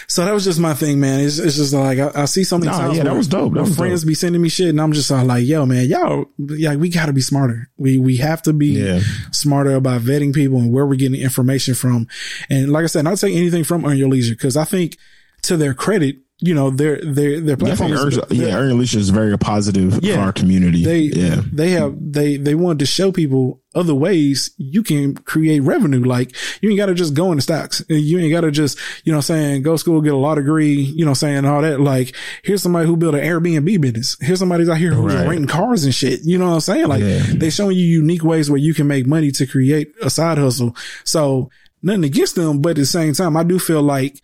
So that was just my thing, man. It's, it's just like I, I see so many Nah, times. yeah, that was dope. That my was friends dope. be sending me shit, and I'm just like, "Yo, man, y'all, yeah, we got to be smarter. We we have to be Yeah. smarter about vetting people and where we're getting information from." And like I said, not take anything from Earn Your Leisure because I think, to their credit, you know, their their their Yeah, platform think is yeah, Earn Your Leisure is very positive Yeah. for our community. they yeah. they have they they wanted to show people other ways you can create revenue. Like you ain't got to just go into stocks. You ain't got to just you know saying go to school get a law degree. You know saying all that. Like here's somebody who built an Airbnb business. Here's somebody's out here who's Right. renting cars and shit. You know what I'm saying? Like Yeah. they showing you unique ways where you can make money to create a side hustle. So nothing against them, but at the same time, I do feel like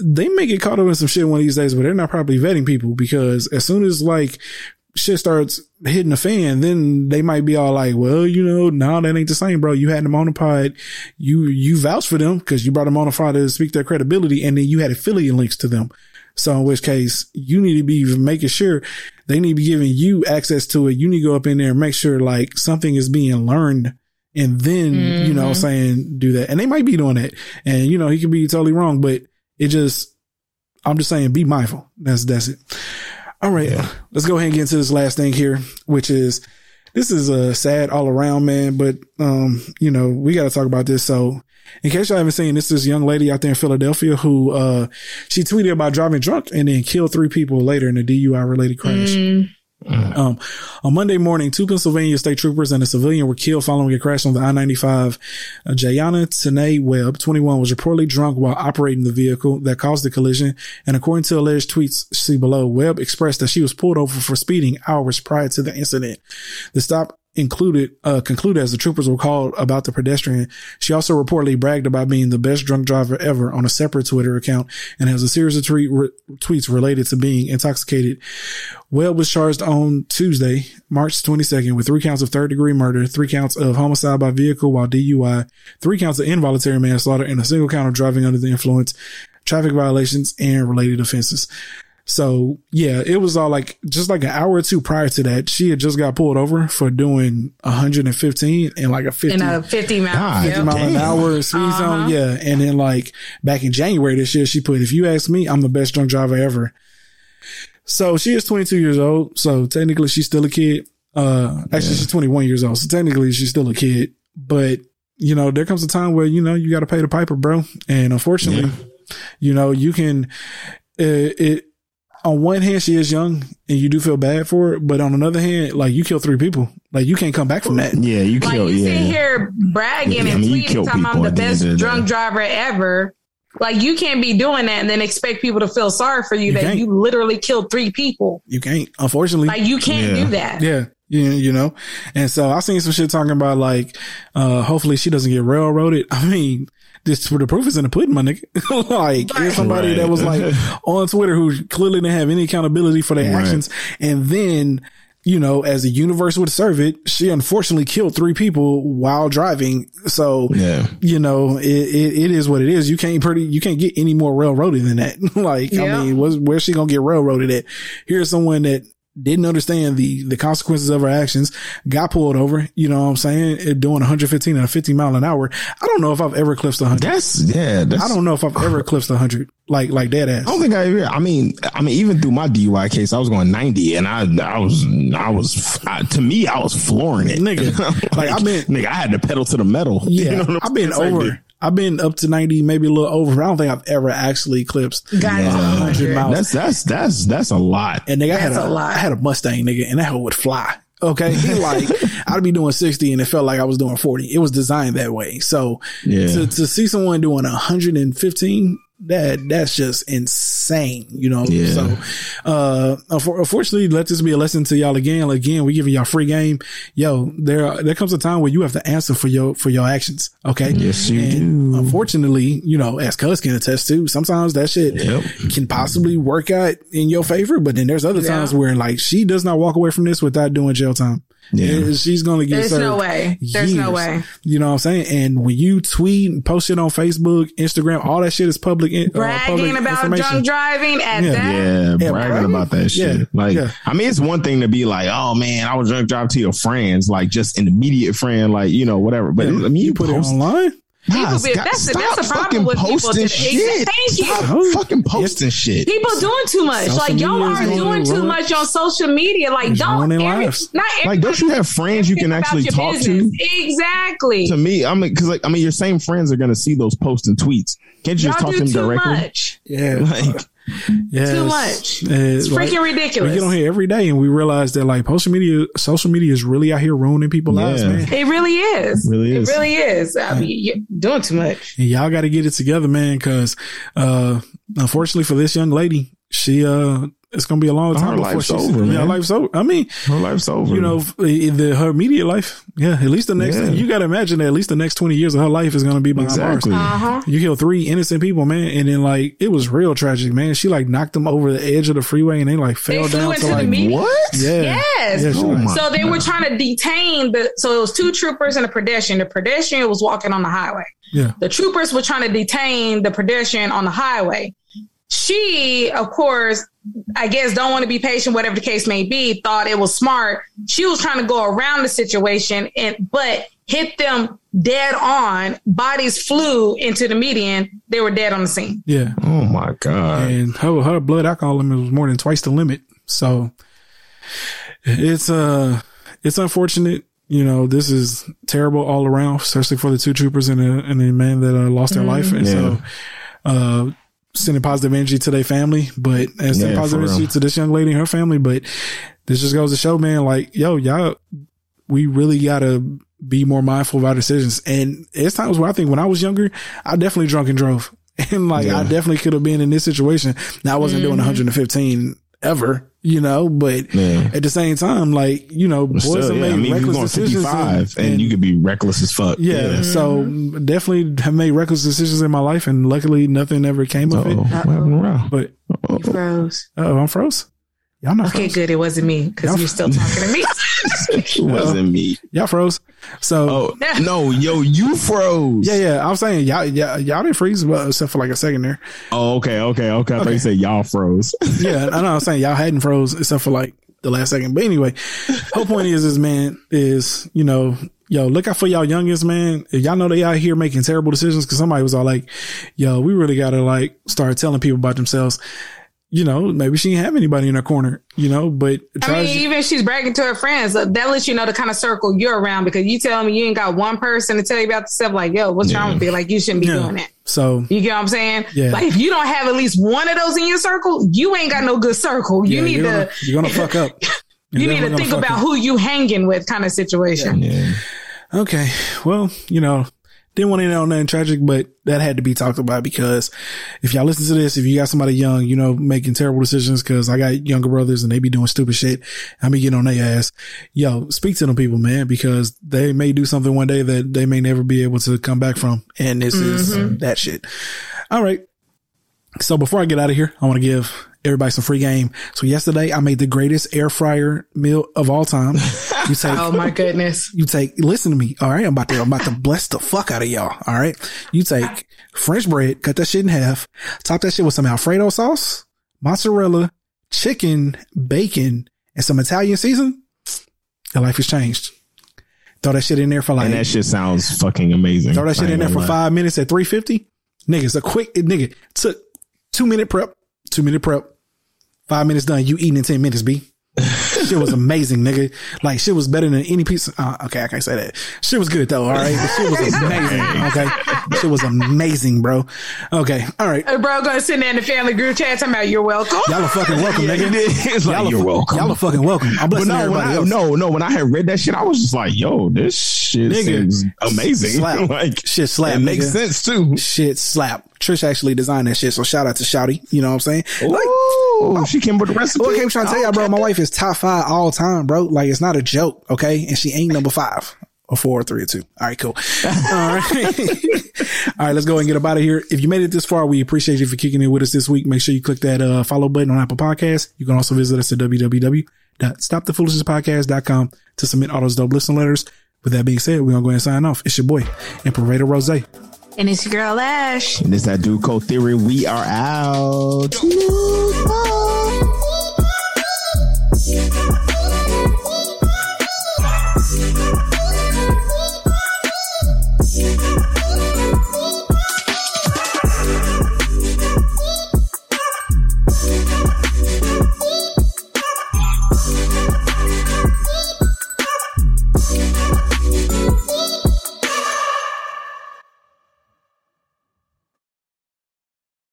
they may get caught up in some shit one of these days, but they're not probably vetting people because as soon as like shit starts hitting the fan, then they might be all like, well, you know, no, that ain't the same, bro. You had them on the pod. You, you vouched for them because you brought them on the pod to speak their credibility and then you had affiliate links to them. So in which case you need to be making sure they need to be giving you access to it. You need to go up in there and make sure like something is being learned and then, you know, mm-hmm. saying do that. And they might be doing that. And, you know, he could be totally wrong, but it just, I'm just saying be mindful. That's, that's it. All right. Let's go ahead and get into this last thing here, which is this is a sad all around, man. But, um, you know, we got to talk about this. So in case y'all haven't seen this, this young lady out there in Philadelphia who, uh, she tweeted about driving drunk and then killed three people later in a DUI related crash. Um, on Monday morning, two Pennsylvania state troopers and a civilian were killed following a crash on the I-95. Uh, Jayana Tanae Webb, 21, was reportedly drunk while operating the vehicle that caused the collision. And according to alleged tweets see below, Webb expressed that she was pulled over for speeding hours prior to the incident. The stop included, uh, concluded as the troopers were called about the pedestrian. She also reportedly bragged about being the best drunk driver ever on a separate Twitter account and has a series of tweet, re- tweets related to being intoxicated. Webb was charged on Tuesday, March 22nd with three counts of third degree murder, three counts of homicide by vehicle while DUI, three counts of involuntary manslaughter, and a single count of driving under the influence, traffic violations, and related offenses. So yeah, it was all like just like an hour or two prior to that, she had just got pulled over for doing 115 and like a 50 in a 50 mile. God, Yep. mile an hour speed zone. Yeah. And then like back in January this year, she put, if you ask me, I'm the best drunk driver ever. So she is 22 years old. So technically she's still a kid. Uh, actually she's 21 years old. So technically she's still a kid, but you know, there comes a time where, you know, you got to pay the piper, bro. And unfortunately, you know, you can, it, it on one hand, she is young and you do feel bad for it, but on another hand, like you kill three people. Like you can't come back from that. Yeah, you Like kill. you sit here bragging Yeah, I and mean, tweeting, talking people I'm the best the drunk day. driver ever. Like you can't be doing that and then expect people to feel sorry for you, You that can't. you literally killed three people. You can't, unfortunately. Like you can't Yeah. do that. Yeah. You, you know, and so I seen some shit talking about like, uh, hopefully she doesn't get railroaded. I mean, this the proof is in the pudding, my nigga. like, here's somebody Right. that was like on Twitter who clearly didn't have any accountability for their Right. actions. And then, you know, as the universe would serve it, she unfortunately killed three people while driving. So, Yeah. you know, it, it, it is what it is. You can't pretty, you can't get any more railroaded than that. like, Yeah. I mean, where's, where's she gonna get railroaded at? Here's someone that didn't understand the, the consequences of her actions, got pulled over, you know what I'm saying? Eh, doing 115 and a 50 mile an hour. I don't know if I've ever eclipsed 100. That's yeah. That's, I don't know if I've ever eclipsed 100, like, like dead ass. I don't think I ever. I mean, I mean, even through my DUI case, I was going ninety, and I, I was, I was, I, to me, I was flooring it, Nigga. Like, I've been- nigga, I had to pedal to the metal. Yeah. You know I've been over. I've been up to 90, maybe a little over. I don't think I've ever actually eclipsed Got it Yeah. 100 100. miles. That's that's that's that's a lot. And nigga, I had a, a lot. I had a Mustang, nigga, and that hoe would fly. Okay. He like I'd be doing 60 and it felt like I was doing 40. It was designed that way. So Yeah. to, to see someone doing 115, that that's just insane, you know? Yeah. So, uh, unfortunately, let this be a lesson to y'all again. Again, we giving y'all free game. Yo, there, there comes a time where you have to answer for your, for your actions. Okay. Yes, you And do. Unfortunately, you know, as Cuz can attest to, sometimes that shit Yep. can possibly work out in your favor, but then there's other Yeah. times where like she does not walk away from this without doing jail time. Yeah. And She's going to get There's no way. There's no way. You know what I'm saying? And when you tweet and post it on Facebook, Instagram, all that shit is public. in- uh, public about information. drunk driving at Yeah. that. Yeah, Yeah, bragging right? about that shit. Yeah, Like, yeah. I mean, it's one thing to be like, "Oh man, I was drunk drive to your friends," like just an immediate friend, like you know, whatever. But Yeah, I mean, you, you put post, it online. People Nah, be- stop- that's the- stop that's the problem fucking with people posting today. shit. Thank you. Stop fucking posting shit. People doing too much. Social like y'all are doing too ruin- much on social media. Like It's don't every, lives. not Like, don't you have friends you can actually about your talk to? Exactly. To me, I mean, because like, I mean, your same friends are gonna see those posts and tweets. Can't you just Y'all talk to them directly? much. Yeah. Like, Yes. Too much. Uh, It's like, freaking ridiculous. We get on here every day and we realize that like social media, social media is really out here ruining people's lives, man. It really is. Really is. It really is. I mean, you're doing too much. And y'all got to get it together, man. Cause, uh, unfortunately for this young lady, she, uh, it's going to be a long Her time before life's she's, over, yeah, man. life's over. I mean, her life's over. you know, f- the, her immediate life. Yeah. At least the next, Yeah. you got to imagine that at least the next 20 years of her life is going to be behind exactly. bars. Uh-huh. You kill three innocent people, man. And then like, it was real tragic, man. She like knocked them over the edge of the freeway and they like They fell flew down into to the like, meat. What? yeah. Yes. Yeah, she Oh my So they were trying to detain the. So it was two troopers and a pedestrian. The pedestrian was walking on the highway. yeah. The troopers were trying to detain the pedestrian on the highway. She, of course, I guess don't want to be patient, whatever the case may be, thought it was smart. She was trying to go around the situation and but hit them dead on. Bodies flew into the median. They were dead on the scene. Yeah. Oh my god. and her her blood alcohol limit was more than twice the limit. So it's uh it's unfortunate. You know, this is terrible all around, especially for the two troopers and the and the man that uh, lost their life. And so, uh, sending positive energy to their family, but and sending Yeah, positive energy real. to this young lady and her family. But this just goes to show, man, like yo, y'all, we really gotta be more mindful of our decisions. And it's times where I think when I was younger, I definitely drunk and drove. And like, I definitely could have been in this situation. Now I wasn't doing mm-hmm. 115 ever, you know, but Yeah. at the same time, like, you know, boys Still, have yeah. made I mean, you're reckless going decisions. 55 and, you could be reckless as fuck. yeah, So definitely have made reckless decisions in my life. And luckily nothing ever came of Oh, it. what happened around? But, You froze. oh, I'm froze. Y'all not Okay, froze. good. It wasn't me because you're still talking to me. It wasn't me. Y'all froze. So, Oh no, yo, you froze. yeah, yeah. I'm saying y'all, y'all, y'all didn't freeze, well, except for like a second there. Oh, okay, okay, okay. I thought Okay. you said y'all froze. yeah, I know. I'm saying y'all hadn't froze except for like the last second. But anyway, whole point is, is man, is you know, yo, look out for y'all youngest man. If y'all know they out here making terrible decisions, because somebody was all like, yo, we really gotta like start telling people about themselves. You know, maybe she didn't have anybody in her corner, you know, but I mean, even if she's bragging to her friends, uh, that lets you know the kind of circle you're around because you tell me you ain't got one person to tell you about the stuff like, yo, what's Yeah. wrong with you? Like, you shouldn't be Yeah. doing that. so You get what I'm saying? Yeah. Like, if you don't have at least one of those in your circle, you ain't got no good circle. You yeah, need you're to, gonna, you're gonna fuck up. You're need to think about up. who you hanging with kind of situation. Yeah. Okay. Well, you know, didn't want to end on nothing tragic, but that had to be talked about because if y'all listen to this, if you got somebody young, you know, making terrible decisions, cause I got younger brothers and they be doing stupid shit. I'm be getting on their ass. Yo, speak to them people, man, because they may do something one day that they may never be able to come back from. And this is mm-hmm. that shit. All right. So before I get out of here, I want to give everybody some free game. So yesterday I made the greatest air fryer meal of all time. You take Oh my goodness. you take listen to me all right i'm about to i'm about to bless the fuck out of y'all all right you take french bread cut that shit in half top that shit with some alfredo sauce mozzarella chicken bacon and some italian season your life has changed throw that shit in there for like And that shit sounds fucking amazing. throw that shit in there for lie. five minutes at 350 niggas a quick nigga took two minute prep two minute prep five minutes done you eating in 10 minutes b shit was amazing, nigga. Like shit was better than any piece. Uh, okay, I can't say that. Shit was good though. All right, the shit was amazing. Okay, shit was amazing, bro. Okay, all right. Hey, bro, gonna sit there in the family group chat talking about you're welcome. Y'all are fucking welcome, nigga. he did. It's like, y'all are, you're fu- welcome. Y'all are fucking welcome. I'm But blessing no, everybody I, else. no, no. When I had read that shit, I was just like, "Yo, this shit Nigga, seems amazing. slap. like Shit slap, It makes sense too. Shit slap. Trish actually designed that shit, so shout out to Shouty. You know what I'm saying? Like, Ooh, she came with the recipe. Well, I'm trying to tell y'all, bro. My wife is top five all time, bro. Like it's not a joke, okay? And she ain't number five or four or three or two. All right, cool. all right, all right. Let's go and get up out of here. If you made it this far, we appreciate you for kicking it with us this week. Make sure you click that uh, follow button on Apple Podcasts. You can also visit us at www.stopthefoolishness.podcast.com to submit all those dope listen letters. With that being said, we're gonna go ahead and sign off. It's your boy, Imperator Rose. And it's your girl Ash. And it's that dude Theory. We are out.